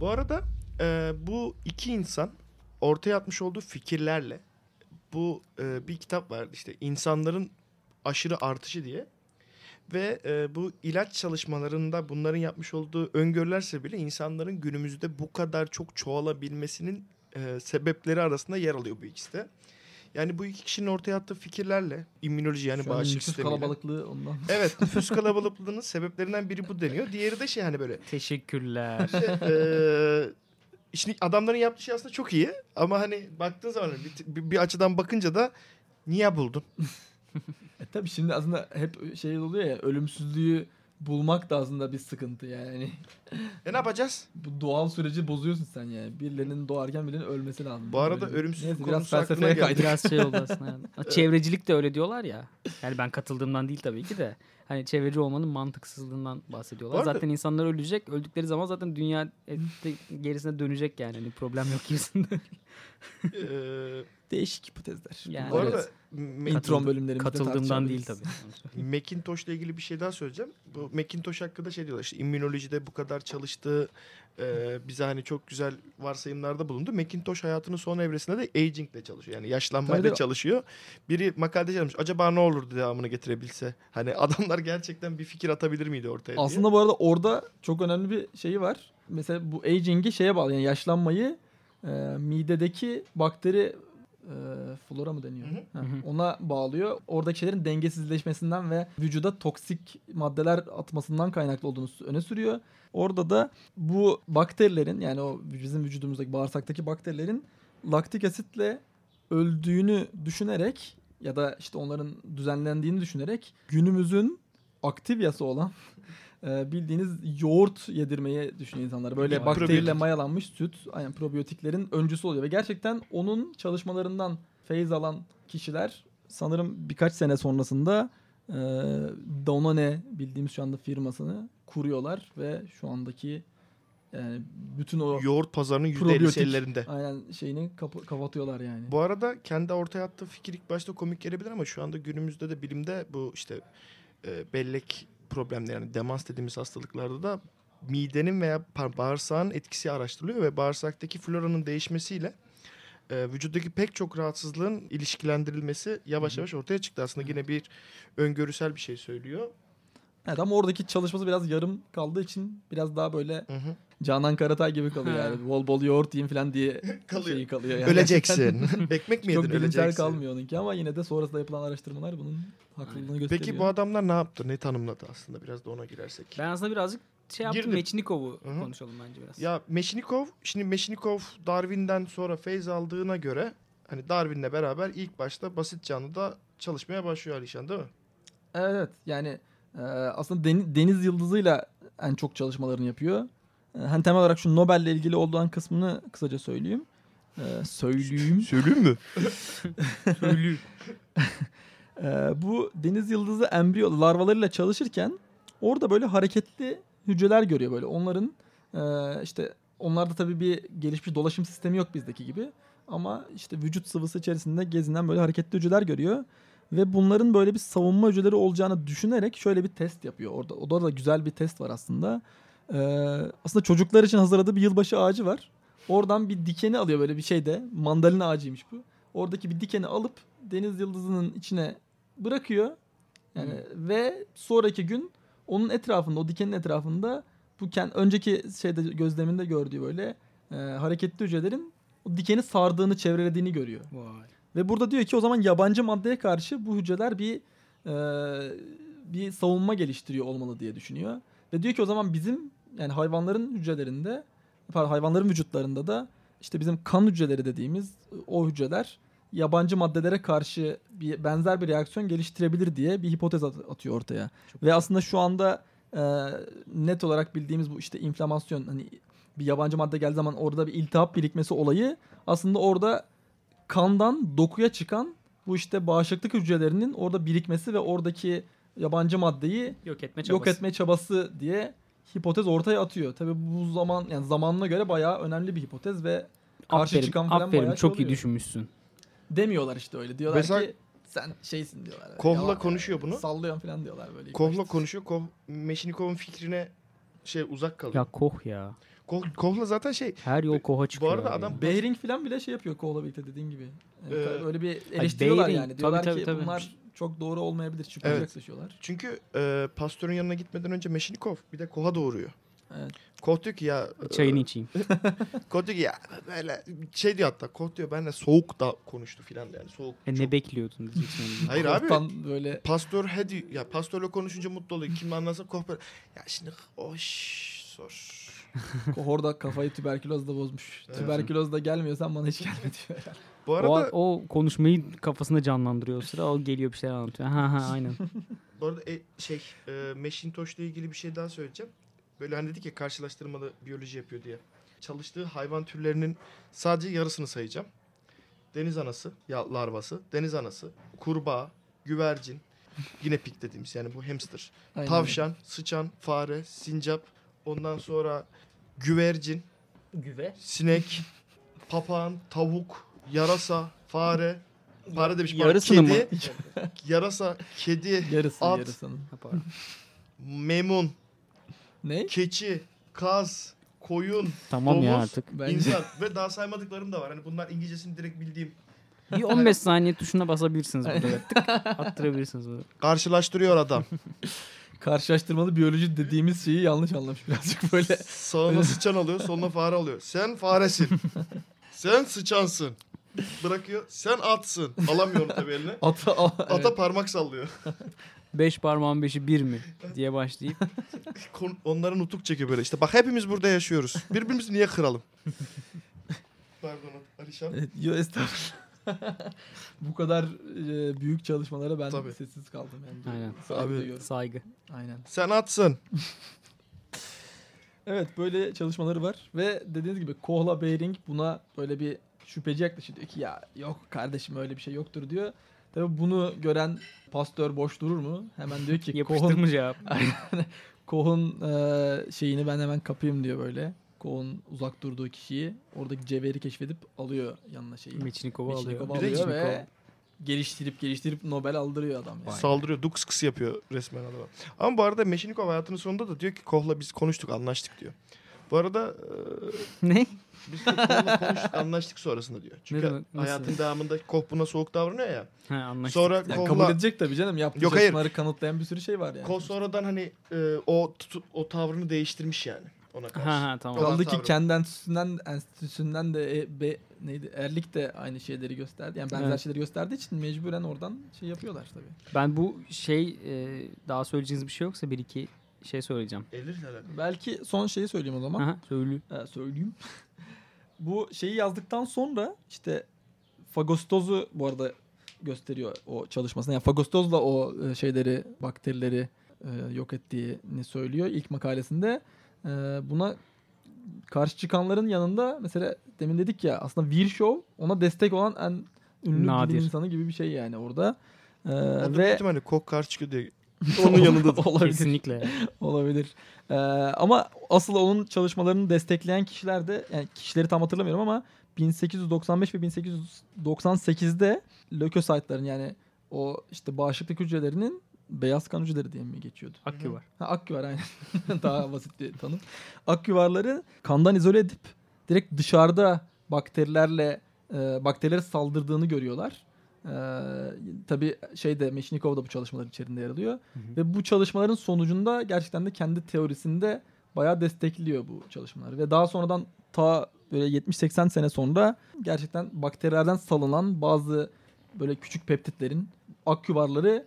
Bu arada e, bu iki insan ortaya atmış olduğu fikirlerle bu e, bir kitap vardı işte insanların aşırı artışı diye ve e, bu ilaç çalışmalarında bunların yapmış olduğu öngörüler sebebiyle insanların günümüzde bu kadar çok çoğalabilmesinin e, sebepleri arasında yer alıyor bu ikisi de. Yani bu iki kişinin ortaya attığı fikirlerle immünoloji yani Şu bağışıklık nüfus sistemiyle. kalabalıklığı ondan. Evet nüfus kalabalıklığının sebeplerinden biri bu deniyor. Diğeri de şey hani böyle Teşekkürler. Eee şimdi adamların yaptığı şey aslında çok iyi ama hani baktığın zaman bir, bir, açıdan bakınca da niye buldun? E tabii şimdi aslında hep şey oluyor ya ölümsüzlüğü bulmak da aslında bir sıkıntı yani. E ne yapacağız? Bu doğal süreci bozuyorsun sen yani. Birilerinin doğarken birilerinin ölmesi lazım. Bu arada Böyle ölümsüzlük Neyse, biraz konusu felsefeye geldi. Biraz şey oldu aslında. yani. Çevrecilik de öyle diyorlar ya. Yani ben katıldığımdan değil tabii ki de. Hani çevreci olmanın mantıksızlığından bahsediyorlar. Arada- Zaten insanlar ölecek. Öldükleri zaman zaten dünya e, gerisine dönecek yani. Hani problem yok gibisinden. Ee, Değişik hipotezler. Yani bu arada Evet. İntron bölümlerimizde Katıldığımdan değil tabii. Macintosh'la ilgili bir şey daha söyleyeceğim. Bu Macintosh hakkında şey diyorlar işte immünolojide bu kadar çalıştığı e, bize hani çok güzel varsayımlarda bulundu. Macintosh hayatının son evresinde de agingle çalışıyor. Yani yaşlanmayla Tabii tabii. çalışıyor. Biri makalede yazmış acaba ne olurdu devamını getirebilse. Hani adamlar gerçekten bir fikir atabilir miydi ortaya diye. Aslında bu arada orada çok önemli bir şeyi var. Mesela bu aging'i şeye bağlı yani yaşlanmayı e, midedeki bakteri e, flora mı deniyor? Hı hı. Hı. ona bağlıyor. Oradaki şeylerin dengesizleşmesinden ve vücuda toksik maddeler atmasından kaynaklı olduğunu öne sürüyor. Orada da bu bakterilerin yani o bizim vücudumuzdaki bağırsaktaki bakterilerin laktik asitle öldüğünü düşünerek ya da işte onların düzenlendiğini düşünerek günümüzün aktif yası olan e, bildiğiniz yoğurt yedirmeyi düşünüyor insanlar. Böyle Vay. bakteriyle Probiyotik. mayalanmış süt, aynen probiyotiklerin öncüsü oluyor ve gerçekten onun çalışmalarından feyiz alan kişiler sanırım birkaç sene sonrasında e, Danone bildiğimiz şu anda firmasını kuruyorlar ve şu andaki yani bütün o yoğurt pazarının %50'si probiyotik ellerinde. aynen şeyini kapa- kapatıyorlar yani. Bu arada kendi ortaya attığı fikir ilk başta komik gelebilir ama şu anda günümüzde de bilimde bu işte e, bellek problemleri yani demans dediğimiz hastalıklarda da midenin veya bağırsağın etkisi araştırılıyor ve bağırsaktaki floranın değişmesiyle e, vücuttaki pek çok rahatsızlığın ilişkilendirilmesi yavaş yavaş ortaya çıktı. Aslında yine bir öngörüsel bir şey söylüyor. Evet ama oradaki çalışması biraz yarım kaldığı için biraz daha böyle Hı hı. Canan Karatay gibi kalıyor yani. Bol bol yoğurt yiyin falan diye Kalıyor. şeyi kalıyor. Yani. Öleceksin. Ekmek mi Çok yedin bilimsel öleceksin. kalmıyor onunki ama yine de sonrasında yapılan araştırmalar bunun haklılığını gösteriyor. Peki bu adamlar ne yaptı? Ne tanımladı aslında? Biraz da ona girersek. Ben aslında birazcık şey yaptım. Girdim. Mechnikov'u Hı hı. konuşalım bence biraz. Ya Meşnikov, şimdi Meşnikov Darwin'den sonra feyz aldığına göre hani Darwin'le beraber ilk başta basit canlıda çalışmaya başlıyor Alişan değil mi? Evet evet. yani e, aslında deni- deniz yıldızıyla en çok çalışmalarını yapıyor. E, hani temel olarak şu Nobel'le ilgili olduğun kısmını kısaca söyleyeyim. E, söyleyeyim. Söyleyeyim mi? Ee, bu deniz yıldızı embriyo larvalarıyla çalışırken orada böyle hareketli hücreler görüyor böyle. Onların e, işte onlarda tabii bir gelişmiş dolaşım sistemi yok bizdeki gibi. Ama işte vücut sıvısı içerisinde gezinen böyle hareketli hücreler görüyor. Ve bunların böyle bir savunma hücreleri olacağını düşünerek şöyle bir test yapıyor. Orada, orada da güzel bir test var aslında. Ee, aslında çocuklar için hazırladığı bir yılbaşı ağacı var. Oradan bir dikeni alıyor böyle bir şeyde. Mandalina ağacıymış bu. Oradaki bir dikeni alıp deniz yıldızının içine bırakıyor. Yani ve sonraki gün onun etrafında, o dikenin etrafında bu ken- önceki şeyde gözleminde gördüğü böyle e, hareketli hücrelerin o dikeni sardığını, çevrelediğini görüyor. Vay. Ve burada diyor ki o zaman yabancı maddeye karşı bu hücreler bir e, bir savunma geliştiriyor olmalı diye düşünüyor. Ve diyor ki o zaman bizim yani hayvanların hücrelerinde pardon, hayvanların vücutlarında da işte bizim kan hücreleri dediğimiz o hücreler yabancı maddelere karşı bir benzer bir reaksiyon geliştirebilir diye bir hipotez at- atıyor ortaya. Ve aslında şu anda e, net olarak bildiğimiz bu işte inflamasyon hani bir yabancı madde geldiği zaman orada bir iltihap birikmesi olayı aslında orada kandan dokuya çıkan bu işte bağışıklık hücrelerinin orada birikmesi ve oradaki yabancı maddeyi Yok etme çabası. yok etme çabası diye hipotez ortaya atıyor. Tabii bu zaman yani zamanına göre bayağı önemli bir hipotez ve karşı Aferin, çıkan falan aferin bayağı çok şey iyi düşünmüşsün. Demiyorlar işte öyle. Diyorlar Mesela- ki sen şeysin diyorlar. Kohla konuşuyor bunu. Sallıyorsun falan diyorlar böyle. Kohla konuşuyor. Kov, Meşnikov'un fikrine şey uzak kalıyor. Ya koh ya. Ko- Kohla zaten şey Her yol koha çıkıyor. arada abi adam-. Behring falan bile şey yapıyor Kohla birlikte dediğin gibi. Yani Ee, öyle bir eleştiriyorlar Behring, yani. tabii, Diyorlar tabii, ki tabii. bunlar çok doğru olmayabilir. Şüpheli Evet. yaklaşıyorlar. çünkü e, Pasteur'ün yanına gitmeden önce Meşnikov bir de Koh'a doğuruyor. Evet. Koh diyor ki ya Çayını e, içeyim. Koh diyor ki ya böyle şey diyor hatta Koh diyor benimle soğuk da konuştu filan yani soğuk. E, çok- ne bekliyordun diyeceksin. Hayır abi. Koh'tan böyle Pastör hedi ya pastörle konuşunca mutlu oluyor. Kim anlarsa Koh böyle ya şimdi oş sor. Koh orada kafayı tüberkülozla bozmuş. Evet. Tüberküloz da gelmiyorsan bana hiç gelme diyor. Bu o, arada o konuşmayı kafasında canlandırıyor o sıra. O geliyor bir şeyler anlatıyor. Ha ha aynen. Bu arada e, şey e, Macintosh'la ilgili bir şey daha söyleyeceğim. Böyle hani dedik ya karşılaştırmalı biyoloji yapıyor diye. Çalıştığı hayvan türlerinin sadece yarısını sayacağım. Deniz anası, ya larvası, deniz anası, kurbağa, güvercin, yine pik dediğimiz yani bu hamster, Aynen. tavşan, sıçan, fare, sincap, ondan sonra güvercin, Güve. sinek, papağan, tavuk, yarasa, fare, fare demiş pardon, Yarısını mı? kedi, yarasa, kedi, Yarısı At. yarısının. Yapar. memun, Ne? keçi, kaz, koyun, Tamam ya domuz, artık. Bence insan ve daha saymadıklarım da var. Hani bunlar İngilizcesini direkt bildiğim. Bir 15 saniye tuşuna basabilirsiniz burada. Tık, attırabilirsiniz burada. Karşılaştırıyor adam. karşılaştırmalı biyoloji dediğimiz şeyi yanlış anlamış birazcık böyle. Sağına sıçan alıyor, soluna fare alıyor. Sen faresin. Sen sıçansın. Bırakıyor. Sen atsın. Alamıyor onu tabii eline. Ata, a- Ata evet. parmak sallıyor. 5 parmağın 5'i 1 mi diye başlayıp Kon- Onlara nutuk çekiyor böyle. İşte bak hepimiz burada yaşıyoruz. Birbirimizi niye kıralım? Pardon Alişan. Evet, yo, estağfurullah. Bu kadar e, büyük çalışmalara ben Tabii. sessiz kaldım yani. Aynen. Saygı Abi. duyuyorum. saygı. Aynen. Sen atsın. Evet böyle çalışmaları var ve dediğiniz gibi Kohla Behring buna böyle bir şüpheci yaklaşıyor. Diyor ki ya yok kardeşim öyle bir şey yoktur diyor. Tabii bunu gören pastör boş durur mu? Hemen diyor ki Koh'un, cevap. Koh'un e, şeyini ben hemen kapayım diyor böyle. Koh'un uzak durduğu kişiyi oradaki cevheri keşfedip alıyor yanına şeyi. Meçhinikov'u alıyor. Meçhinikov'u Bir de alıyor ve geliştirip geliştirip Nobel aldırıyor adam. Yani. Saldırıyor. Dux kıs yapıyor resmen adama. Ama bu arada Meşinikov hayatının sonunda da diyor ki Koh'la biz konuştuk anlaştık diyor. Bu arada e, Ne? biz konuştuk anlaştık sonrasında diyor. Çünkü demek? Nasıl? hayatın devamında Koh buna soğuk davranıyor ya. Ha anlaştık. Sonra Yani kabul Koh'la edecek tabii canım. Yaptığı Yok, hayır. kanıtlayan bir sürü şey var yani. Koh sonradan hani e, o o tavrını değiştirmiş yani ona karşı. Ha ha tamam. Kaldı ki kendi enstitüsünden, enstitüsünden de e, be, neydi Erlik de aynı şeyleri gösterdi. Yani benzer Evet. şeyleri gösterdiği için mecburen oradan şey yapıyorlar tabii. Ben bu şey e, daha söyleyeceğiniz bir şey yoksa bir iki şey söyleyeceğim. Elirle alakalı. Belki son şeyi söyleyeyim o zaman. Aha, söyle. Ee, söyleyeyim. bu şeyi yazdıktan sonra işte fagostozu bu arada gösteriyor o çalışmasında. Yani fagostozla o e, şeyleri, bakterileri e, yok ettiğini söylüyor ilk makalesinde. E, buna karşı çıkanların yanında mesela demin dedik ya aslında Virchow ona destek olan en ünlü Nadir. bilim insanı gibi bir şey yani orada. E, O da büyük ve ihtimalle Koh karşı çıkıyor diye. Onun yanında olabilir. Kesinlikle. Olabilir. Ee, ama asıl onun çalışmalarını destekleyen kişiler de yani kişileri tam hatırlamıyorum ama 1895 ve 1898'de lökosaytların yani o işte bağışıklık hücrelerinin beyaz kan hücreleri diye mi geçiyordu? Hakkı var. Ha, aküvar aynen. Daha basit bir tanım. Aküvarları kandan izole edip direkt dışarıda bakterilerle e, bakterilere saldırdığını görüyorlar. E, tabii şeyde Meşnikov da bu çalışmaların içerisinde yer alıyor. Ve bu çalışmaların sonucunda gerçekten de kendi teorisinde bayağı destekliyor bu çalışmaları. Ve daha sonradan ta böyle 70-80 sene sonra gerçekten bakterilerden salınan bazı böyle küçük peptitlerin aküvarları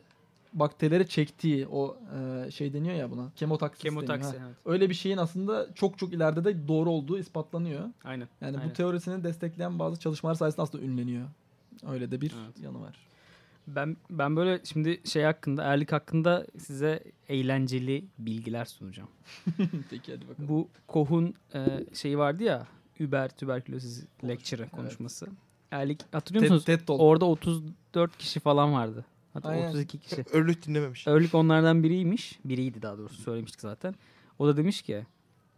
bakterilere çektiği o e, şey deniyor ya buna. Kemotaksis deniyor, Kemotaksi. ha. Evet. Öyle bir şeyin aslında çok çok ileride de doğru olduğu ispatlanıyor. Aynen. Yani Aynen. bu teorisini destekleyen bazı çalışmalar sayesinde aslında ünleniyor. Öyle de bir Evet. yanı var. Ben ben böyle şimdi şey hakkında, erlik hakkında size eğlenceli bilgiler sunacağım. Peki hadi bakalım. Bu Koh'un e, şeyi vardı ya, Über tüberkülosis lecture konuşması. Erlik hatırlıyor TED, musunuz? TED Talk. Orada 34 kişi falan vardı. Hatta Aynen. 32 kişi. Örlük dinlememiş. Örlük onlardan biriymiş. Biriydi daha doğrusu söylemiştik zaten. O da demiş ki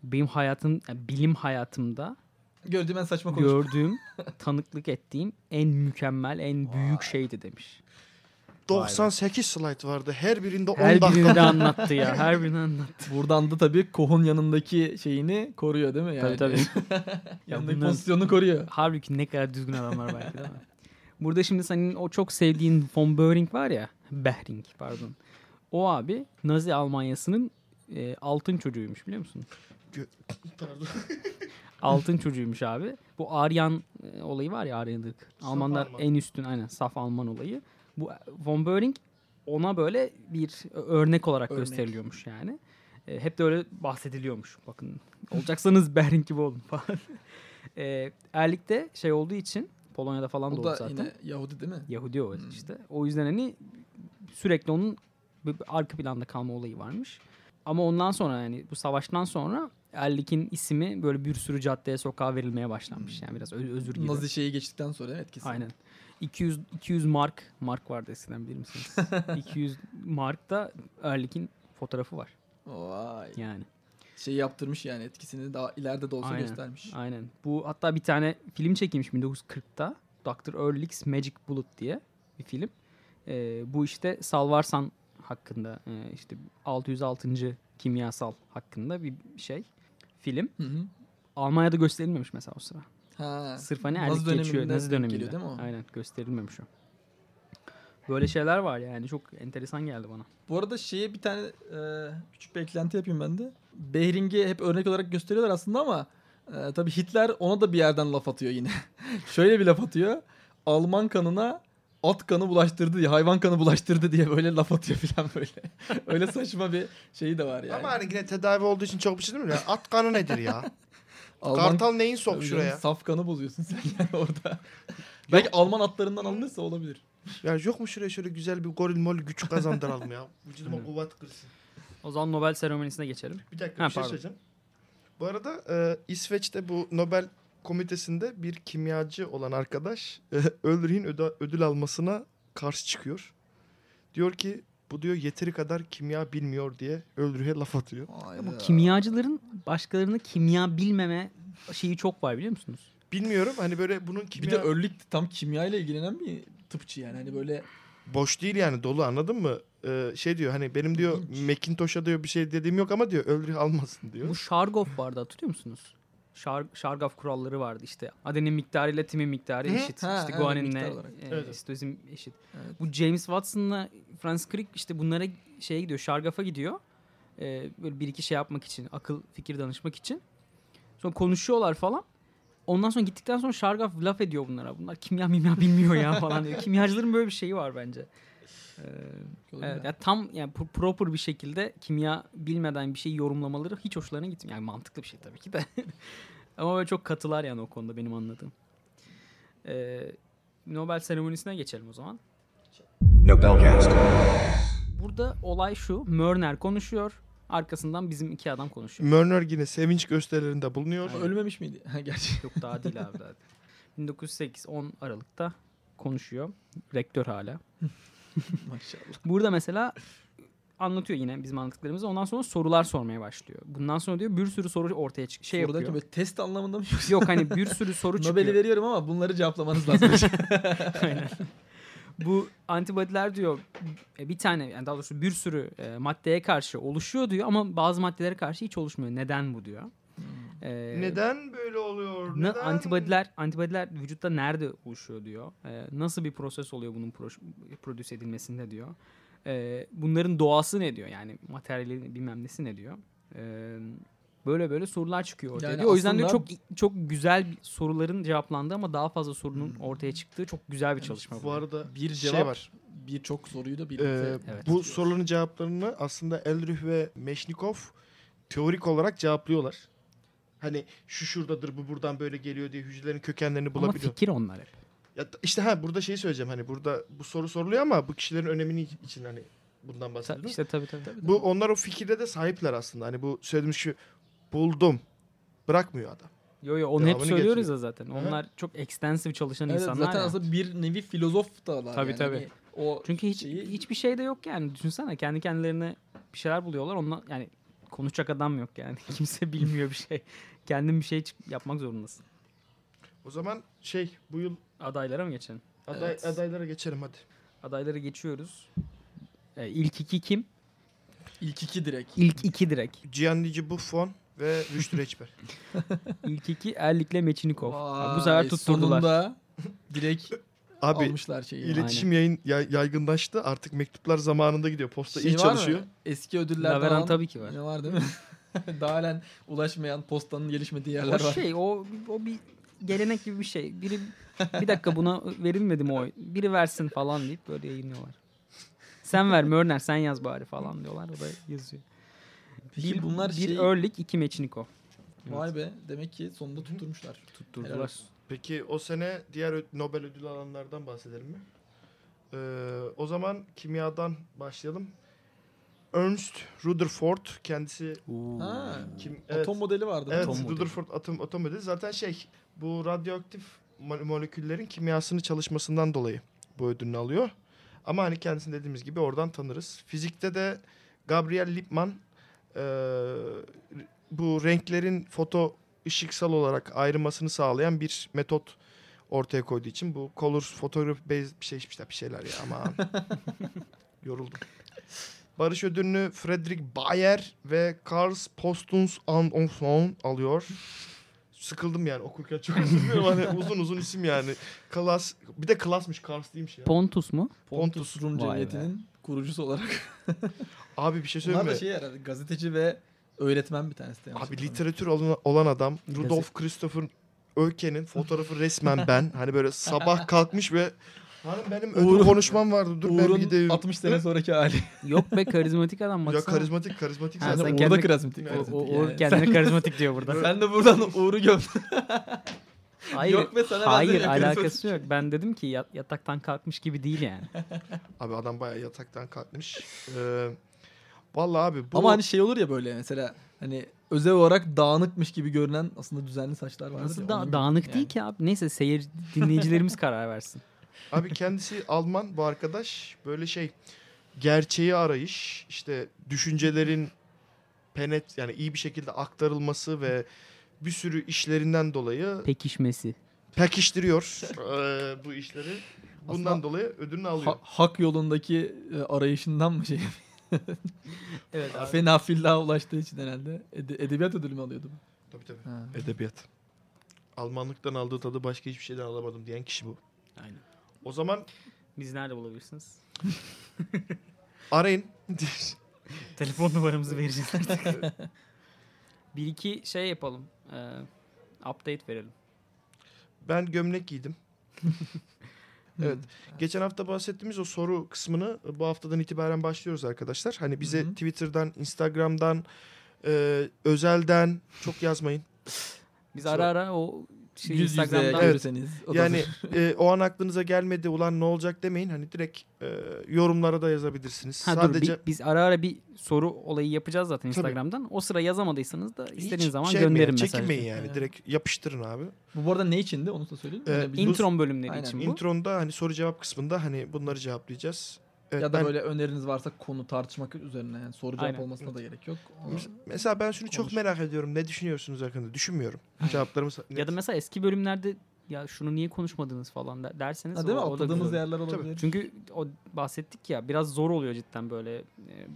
benim hayatım, yani bilim hayatımda Gördüğüm en saçma konuşma. gördüğüm, tanıklık ettiğim en mükemmel, en büyük şeydi demiş. 98 slide vardı. Her birinde 10 Her dakika. birini de anlattı ya. Her birini anlattı. Buradan da tabii Koh'un yanındaki şeyini koruyor değil mi? Yani, Tabii tabii. yanındaki pozisyonunu koruyor. Halbuki ne kadar düzgün adamlar belki değil mi? Burada şimdi senin o çok sevdiğin von Behring var ya. Behring pardon. O abi Nazi Almanyası'nın e, altın çocuğuymuş biliyor musun? Pardon. Altın çocuğuymuş abi. Bu Aryan e, olayı var ya Aryanlık. Almanlar Alman. en üstün aynen saf Alman olayı. Bu e, von Behring ona böyle bir örnek olarak Örnek. gösteriliyormuş yani. E, hep de öyle bahsediliyormuş. Bakın olacaksanız Behring gibi olun falan. e, Erlik'te şey olduğu için Polonya'da falan O doğdu da zaten. yine Yahudi değil mi? Yahudi o işte. O yüzden hani sürekli onun bir arka planda kalma olayı varmış. Ama ondan sonra yani bu savaştan sonra Erlik'in ismi böyle bir sürü caddeye sokağa verilmeye başlanmış. Yani biraz özür gibi. Nazi şeyi geçtikten sonra evet kesin. Aynen. 200 200 mark mark vardı eskiden bilir misiniz? 200 mark da Erlik'in fotoğrafı var. Vay. Yani. Şey yaptırmış yani etkisini daha ileride de olsa Aynen. göstermiş. Aynen. Bu hatta bir tane film çekilmiş 1940'ta. Dr. Ehrlich's Magic Bullet diye bir film. Ee, bu işte Salvarsan hakkında e, işte 606. kimyasal hakkında bir şey. Film. Hı hı. Almanya'da gösterilmemiş mesela o sıra. Ha. Sırf hani Nazi Erlik geçiyor. Nazi döneminde. geliyor değil mi o? Aynen gösterilmemiş o. Böyle şeyler var yani çok enteresan geldi bana. Bu arada şeye bir tane e, küçük bir eklenti yapayım ben de. Behring'i hep örnek olarak gösteriyorlar aslında ama e, tabii Hitler ona da bir yerden laf atıyor yine. Şöyle bir laf atıyor. Alman kanına at kanı bulaştırdı diye, hayvan kanı bulaştırdı diye böyle laf atıyor falan böyle. Öyle saçma bir şeyi de var yani. Ama hani yine tedavi olduğu için çok bir şey değil mi? Ya, at kanı nedir ya? Alman- Kartal neyin sok şuraya? Saf kanı bozuyorsun sen yani orada. Belki Alman atlarından alınırsa olabilir. Ya yok mu şuraya şöyle güzel bir goril mol güç kazandıralım ya. Vücuduma kuvvet kırsın. O zaman Nobel seremonisine geçelim. Bir dakika Ha, bir şey pardon. söyleyeceğim. Bu arada e, İsveç'te bu Nobel komitesinde bir kimyacı olan arkadaş e, öde- ödül almasına karşı çıkıyor. Diyor ki bu diyor yeteri kadar kimya bilmiyor diye Ulrich'e laf atıyor. Bu kimyacıların başkalarını kimya bilmeme şeyi çok var biliyor musunuz? Bilmiyorum hani böyle bunun Bir kimya de Örlik tam kimya ile ilgilenen bir tıpçı yani. Hani böyle boş değil yani dolu anladın mı? E, şey diyor hani benim diyor Macintosh'a diyor bir şey dediğim yok ama diyor Ulrich almasın diyor. Bu Shargov vardı hatırlıyor musunuz? Şar, Shargov kuralları vardı işte. Adenin miktarı ile timin miktarı Hı. eşit. Ha, işte evet, guaninle e, Evet. sitozin eşit. Evet. Bu James Watson'la Francis Crick işte bunlara şeye gidiyor. Shargov'a gidiyor. E, böyle bir iki şey yapmak için. Akıl fikir danışmak için. Sonra konuşuyorlar falan. Ondan sonra gittikten sonra Shargov laf ediyor bunlara. Bunlar kimya mimya bilmiyor ya falan diyor. Kimyacıların böyle bir şeyi var bence. Ee, Evet, ya tam yani pro- proper bir şekilde kimya bilmeden bir şeyi yorumlamaları hiç hoşlarına gitmiyor. Yani mantıklı bir şey tabii ki de. Ama böyle çok katılar yani o konuda benim anladığım. Ee, Nobel seremonisine geçelim o zaman. Nobelcast. Burada olay şu. Mörner konuşuyor. Arkasından bizim iki adam konuşuyor. Mörner yine sevinç gösterilerinde bulunuyor. ölmemiş miydi? Ha gerçi. Yok daha değil abi daha. 1908 10 Aralık'ta konuşuyor. Rektör hala. Maşallah. Burada mesela anlatıyor yine bizim anlattıklarımızı. Ondan sonra sorular sormaya başlıyor. Bundan sonra diyor bir sürü soru ortaya çık şey Buradaki yapıyor. böyle test anlamında mı yoksa? Yok hani bir sürü soru çıkıyor. Nobel'i veriyorum ama bunları cevaplamanız lazım. Aynen. Bu antibodiler diyor e, bir tane yani daha doğrusu bir sürü e, maddeye karşı oluşuyor diyor ama bazı maddelere karşı hiç oluşmuyor. Neden bu diyor. E, Neden böyle oluyor? Neden? antibodiler antibodiler vücutta nerede oluşuyor diyor. E, nasıl bir proses oluyor bunun pro- prodüse edilmesinde diyor. E, bunların doğası ne diyor yani materyali bilmem nesi ne diyor. E, böyle böyle sorular çıkıyor ortaya Yani diyor. O yüzden diyor aslında- çok çok güzel soruların cevaplandığı ama daha fazla sorunun ortaya çıktığı çok güzel bir çalışma. Bu arada bir şey cevap var. birçok soruyu da Ee, birlikte. Evet. bu soruların cevaplarını aslında Eldrich ve Meşnikov teorik olarak cevaplıyorlar. Hani şu şuradadır bu buradan böyle geliyor diye hücrelerin kökenlerini Ama bulabiliyor. fikir onlar hep. Ya işte ha burada şeyi söyleyeceğim hani burada bu soru soruluyor ama bu kişilerin önemini için hani bundan Ta, bahsediyorum. işte tabii tabii. Bu onlar o fikirde de sahipler aslında. Hani bu söylediğimiz şu buldum. Bırakmıyor adam. Yo yo onu hep Devamını söylüyoruz getiriyor. ya zaten. Hı. Onlar çok extensive çalışan Evet, insanlar zaten ya. aslında bir nevi filozof da var. Tabii, yani. tabii. Hani o Çünkü hiç şeyi- hiçbir şey de yok yani. Düşünsene kendi kendilerine bir şeyler buluyorlar. Ondan yani konuşacak adam yok yani. Kimse bilmiyor bir şey. Kendin bir şey yapmak zorundasın. O zaman şey bu yıl Adaylara mı geçelim? aday, Evet. adaylara geçelim hadi. Adaylara geçiyoruz. Ee, ilk iki kim? ilk iki direkt. İlk iki direkt. Gianluigi Buffon ve Rüştü Reçber. İlk iki Erlik'le Meçinikov. Vay, Bu sefer tutturdular. Sonunda direkt Abi almışlar şeyi. iletişim yayın yay- yaygınlaştı. Artık mektuplar zamanında gidiyor. Posta Şey iyi çalışıyor. mı? Eski ödüller Laveran falan tabii ki var. Ne var değil mi? Daha halen ulaşmayan postanın gelişmediği yerler O var. şey o o bir gelenek gibi bir şey. Biri bir dakika buna verilmedi mi o? Biri versin falan deyip böyle yayınlıyorlar. Sen ver Mörner sen yaz bari falan diyorlar. O da yazıyor. Peki bir, bunlar bir şey... Örlik iki Meçnikov. Vay be demek ki sonunda tutturmuşlar. Tutturdular. Peki o sene diğer Nobel ödülü alanlardan bahsedelim mi? Ee, o zaman kimyadan başlayalım. Ernst Rutherford kendisi Ha, kim atom modeli vardı. Evet, Atom modeli. Rutherford atom atom modeli zaten şey bu radyoaktif mo- moleküllerin kimyasını çalışmasından dolayı bu ödülünü alıyor. Ama hani kendisini dediğimiz gibi oradan tanırız. Fizikte de Gabriel Lippmann eee, bu renklerin foto ışıksal olarak ayrılmasını sağlayan bir metot ortaya koyduğu için bu color photography based bir şey işte bir şeyler ya ama yoruldum. Barış ödülünü Frederick Bayer ve Karls Postums Anderson alıyor. Sıkıldım yani okurken çok dilerim. Hani uzun uzun isim yani. Klas bir de klasmış Kars değilmiş ya. Pontus mu? Pontus Rum Vay be. Cemiyeti'nin kurucusu olarak. Abi bir şey Bunlar söyleyeyim da mi? şey herhalde gazeteci ve öğretmen bir tanesi de. yanlış Abi hatırlamıyorum. literatür olan, olan adam Rudolf Christopher Öke'nin fotoğrafı resmen ben. Hani böyle sabah kalkmış ve Hanım benim ödül Uğur'un- konuşmam vardı. Dur ben Uğur'un gideyim. 60 sene sonraki hali. Yok be karizmatik adam Ya baksana. karizmatik karizmatik Ha, zaten. sen Uğur da karizmatik. O- karizmatik o- Uğur yani. kendine karizmatik diyor burada. Sen de buradan Uğur'u göm. Hayır, Yok be sana hayır alakası yok. Ben dedim ki yat- yataktan kalkmış gibi değil yani. Abi adam bayağı yataktan kalkmış. Ee, vallahi abi bu Ama hani şey olur ya böyle mesela hani özel olarak dağınıkmış gibi görünen aslında düzenli saçlar vardır. Nasıl ya, da- dağınık yani. değil ki abi. Neyse seyir dinleyicilerimiz karar versin. Abi kendisi Alman bu arkadaş böyle şey gerçeği arayış işte düşüncelerin penet yani iyi bir şekilde aktarılması ve bir sürü işlerinden dolayı Pekişmesi. pekiştiriyor eee, bu işleri. Bundan Aslında- dolayı ödülünü alıyor. Ha- hak yolundaki e, arayışından mı şey? Evet abi. Fena fillaha ulaştığı için herhalde. Ede- edebiyat ödülü mü alıyordu bu? Tabii tabii. Ha. Edebiyat. Almanlıktan aldığı tadı başka hiçbir şeyden alamadım diyen kişi bu. Aynen. O zaman Biz nerede bulabilirsiniz? arayın. Telefon numaramızı vereceğiz artık. Bir iki şey yapalım. Ee, update verelim. Ben gömlek giydim. evet. Geçen hafta bahsettiğimiz o soru kısmını bu haftadan itibaren başlıyoruz arkadaşlar. Hani bize Hı hı. Twitter'dan, Instagram'dan, e, özelden çok yazmayın. Biz ara ara o şey Yüz yüze Instagram'dan Evet. görürseniz. da- Yani e, o an aklınıza gelmedi ulan ne olacak demeyin. Hani direkt e, yorumlara da yazabilirsiniz. Ha, dur, Sadece bi- biz ara ara bir soru olayı yapacağız zaten Tabii. Instagram'dan. O sıra yazamadıysanız da hiç istediğiniz zaman şey gönderin mesaj. Çekinmeyin yani. Evet. Direkt yapıştırın abi. Bu bu arada ne içindi onu da söyleyeyim. Ee, Intron bölümleri Aynen, için bu. Intron'da hani soru cevap kısmında hani bunları cevaplayacağız. Evet, ya da ben- böyle öneriniz varsa konu tartışmak üzerine yani soru cevap Aynen. olmasına da gerek yok. Onu- Mes- Mesela ben şunu çok merak ediyorum. Ne düşünüyorsunuz hakkında? Düşünmüyorum. Cevaplarımız net. Ya da mesela eski bölümlerde ya şunu niye konuşmadınız falan der- derseniz Ha, değil mi? o, o da Atladığımız güzel. yerler olabilir. Çünkü o bahsettik ya biraz zor oluyor cidden böyle e,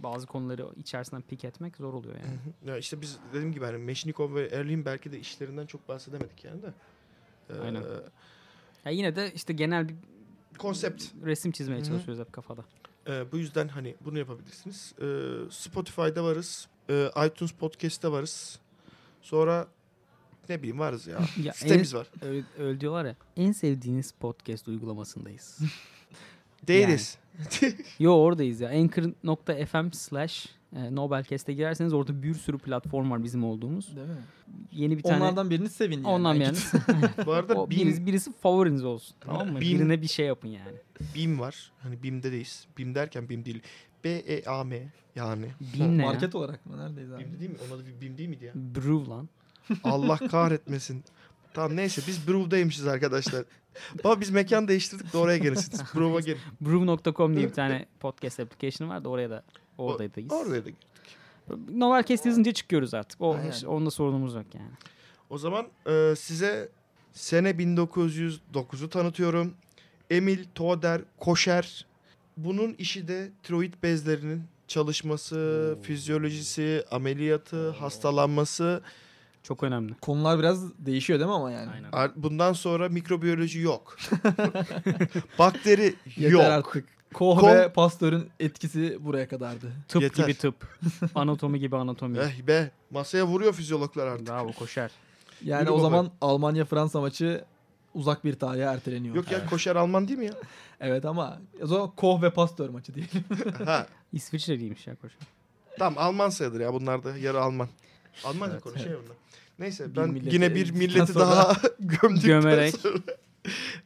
bazı konuları içerisinden pik etmek zor oluyor yani. Ya işte biz dediğim gibi hani Meşnikov ve Erlin belki de işlerinden çok bahsedemedik yani de. Ee, Aynen. Ya yine de işte genel bir Konsept. resim çizmeye Hı hı. çalışıyoruz hep kafada. Ee, bu yüzden hani bunu yapabilirsiniz. Ee, Spotify'da varız. Ee, iTunes Podcast'te varız. Sonra ne bileyim varız ya. Ya Sitemiz var. Öyle, öyle diyorlar ya. En sevdiğiniz podcast uygulamasındayız. Değiliz. Yo oradayız ya. Anchor.fm slash e, Nobelcast'e girerseniz orada bir sürü platform var bizim olduğumuz. Değil mi? Yeni bir tane Onlardan birini sevin yani. ondan Yani yani. Bu arada o, Beam, birisi, birisi favoriniz olsun. Tamam mı? Beam- Birine bir şey yapın yani. Beam var. Hani Beam'dedeyiz. Beam derken Beam değil. B-E-A-M yani. Beam ne Market ya? olarak mı? Neredeyiz abi? Beam değil mi? Onun adı bir Beam değil miydi ya? Brew lan. Allah kahretmesin. Tamam neyse biz Brew'daymışız arkadaşlar. Baba biz mekan değiştirdik de oraya gelirsiniz. Brew'a gelin. Brew.com diye bir tane podcast application var da oraya da oradayız. Oraya da Novelcast yazınca çıkıyoruz artık. O, Aynen. onda sorunumuz yok yani. O zaman e, size sene 1909'u tanıtıyorum. Emil Toder Koşer. Bunun işi de tiroid bezlerinin çalışması, fizyolojisi, ameliyatı, hastalanması. Çok önemli. Konular biraz değişiyor değil mi ama yani? Aynen. Bundan sonra mikrobiyoloji yok. Bakteri Yeter yok. artık. Koh Kon- ve Pasteur'ün etkisi buraya kadardı. Tıp Yeter. gibi tıp. anatomi gibi anatomi. Eh be masaya vuruyor fizyologlar artık. Bravo koşar. Yani Yürü o baba. zaman Almanya-Fransa maçı uzak bir tarihe erteleniyor. Yok ya Koşer Alman değil mi ya? Evet ama o zaman Koh ve Pasteur maçı diyelim. ha, İsviçreliymiş ya koşar. tamam Alman sayılır ya bunlar da yarı Alman. Almanca Evet, konuşuyor bunlar. Neyse Bir ben milleti yine bir ezdikten milleti sonra- daha gömdükten Gömerek. sonra.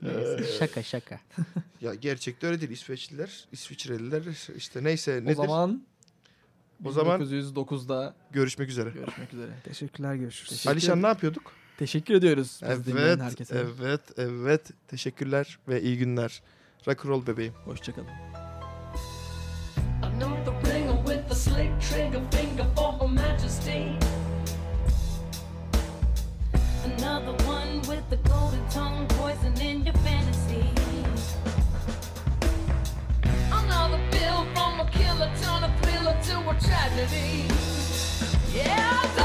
Neyse, şaka şaka. Ya gerçekte öyle değil. İsveçliler, İsviçreliler işte neyse o nedir? zaman O zaman 1909'da görüşmek üzere. görüşmek üzere. Teşekkürler görüşürüz. Teşekkür Alişan ne yapıyorduk? Teşekkür ediyoruz dinleyen Evet, herkese. evet, evet. Teşekkürler ve iyi günler. Rock'n'roll bebeğim. Hoşçakalın. I know the ringer with the slick trigger killer, turn a thriller to a tragedy. Yeah,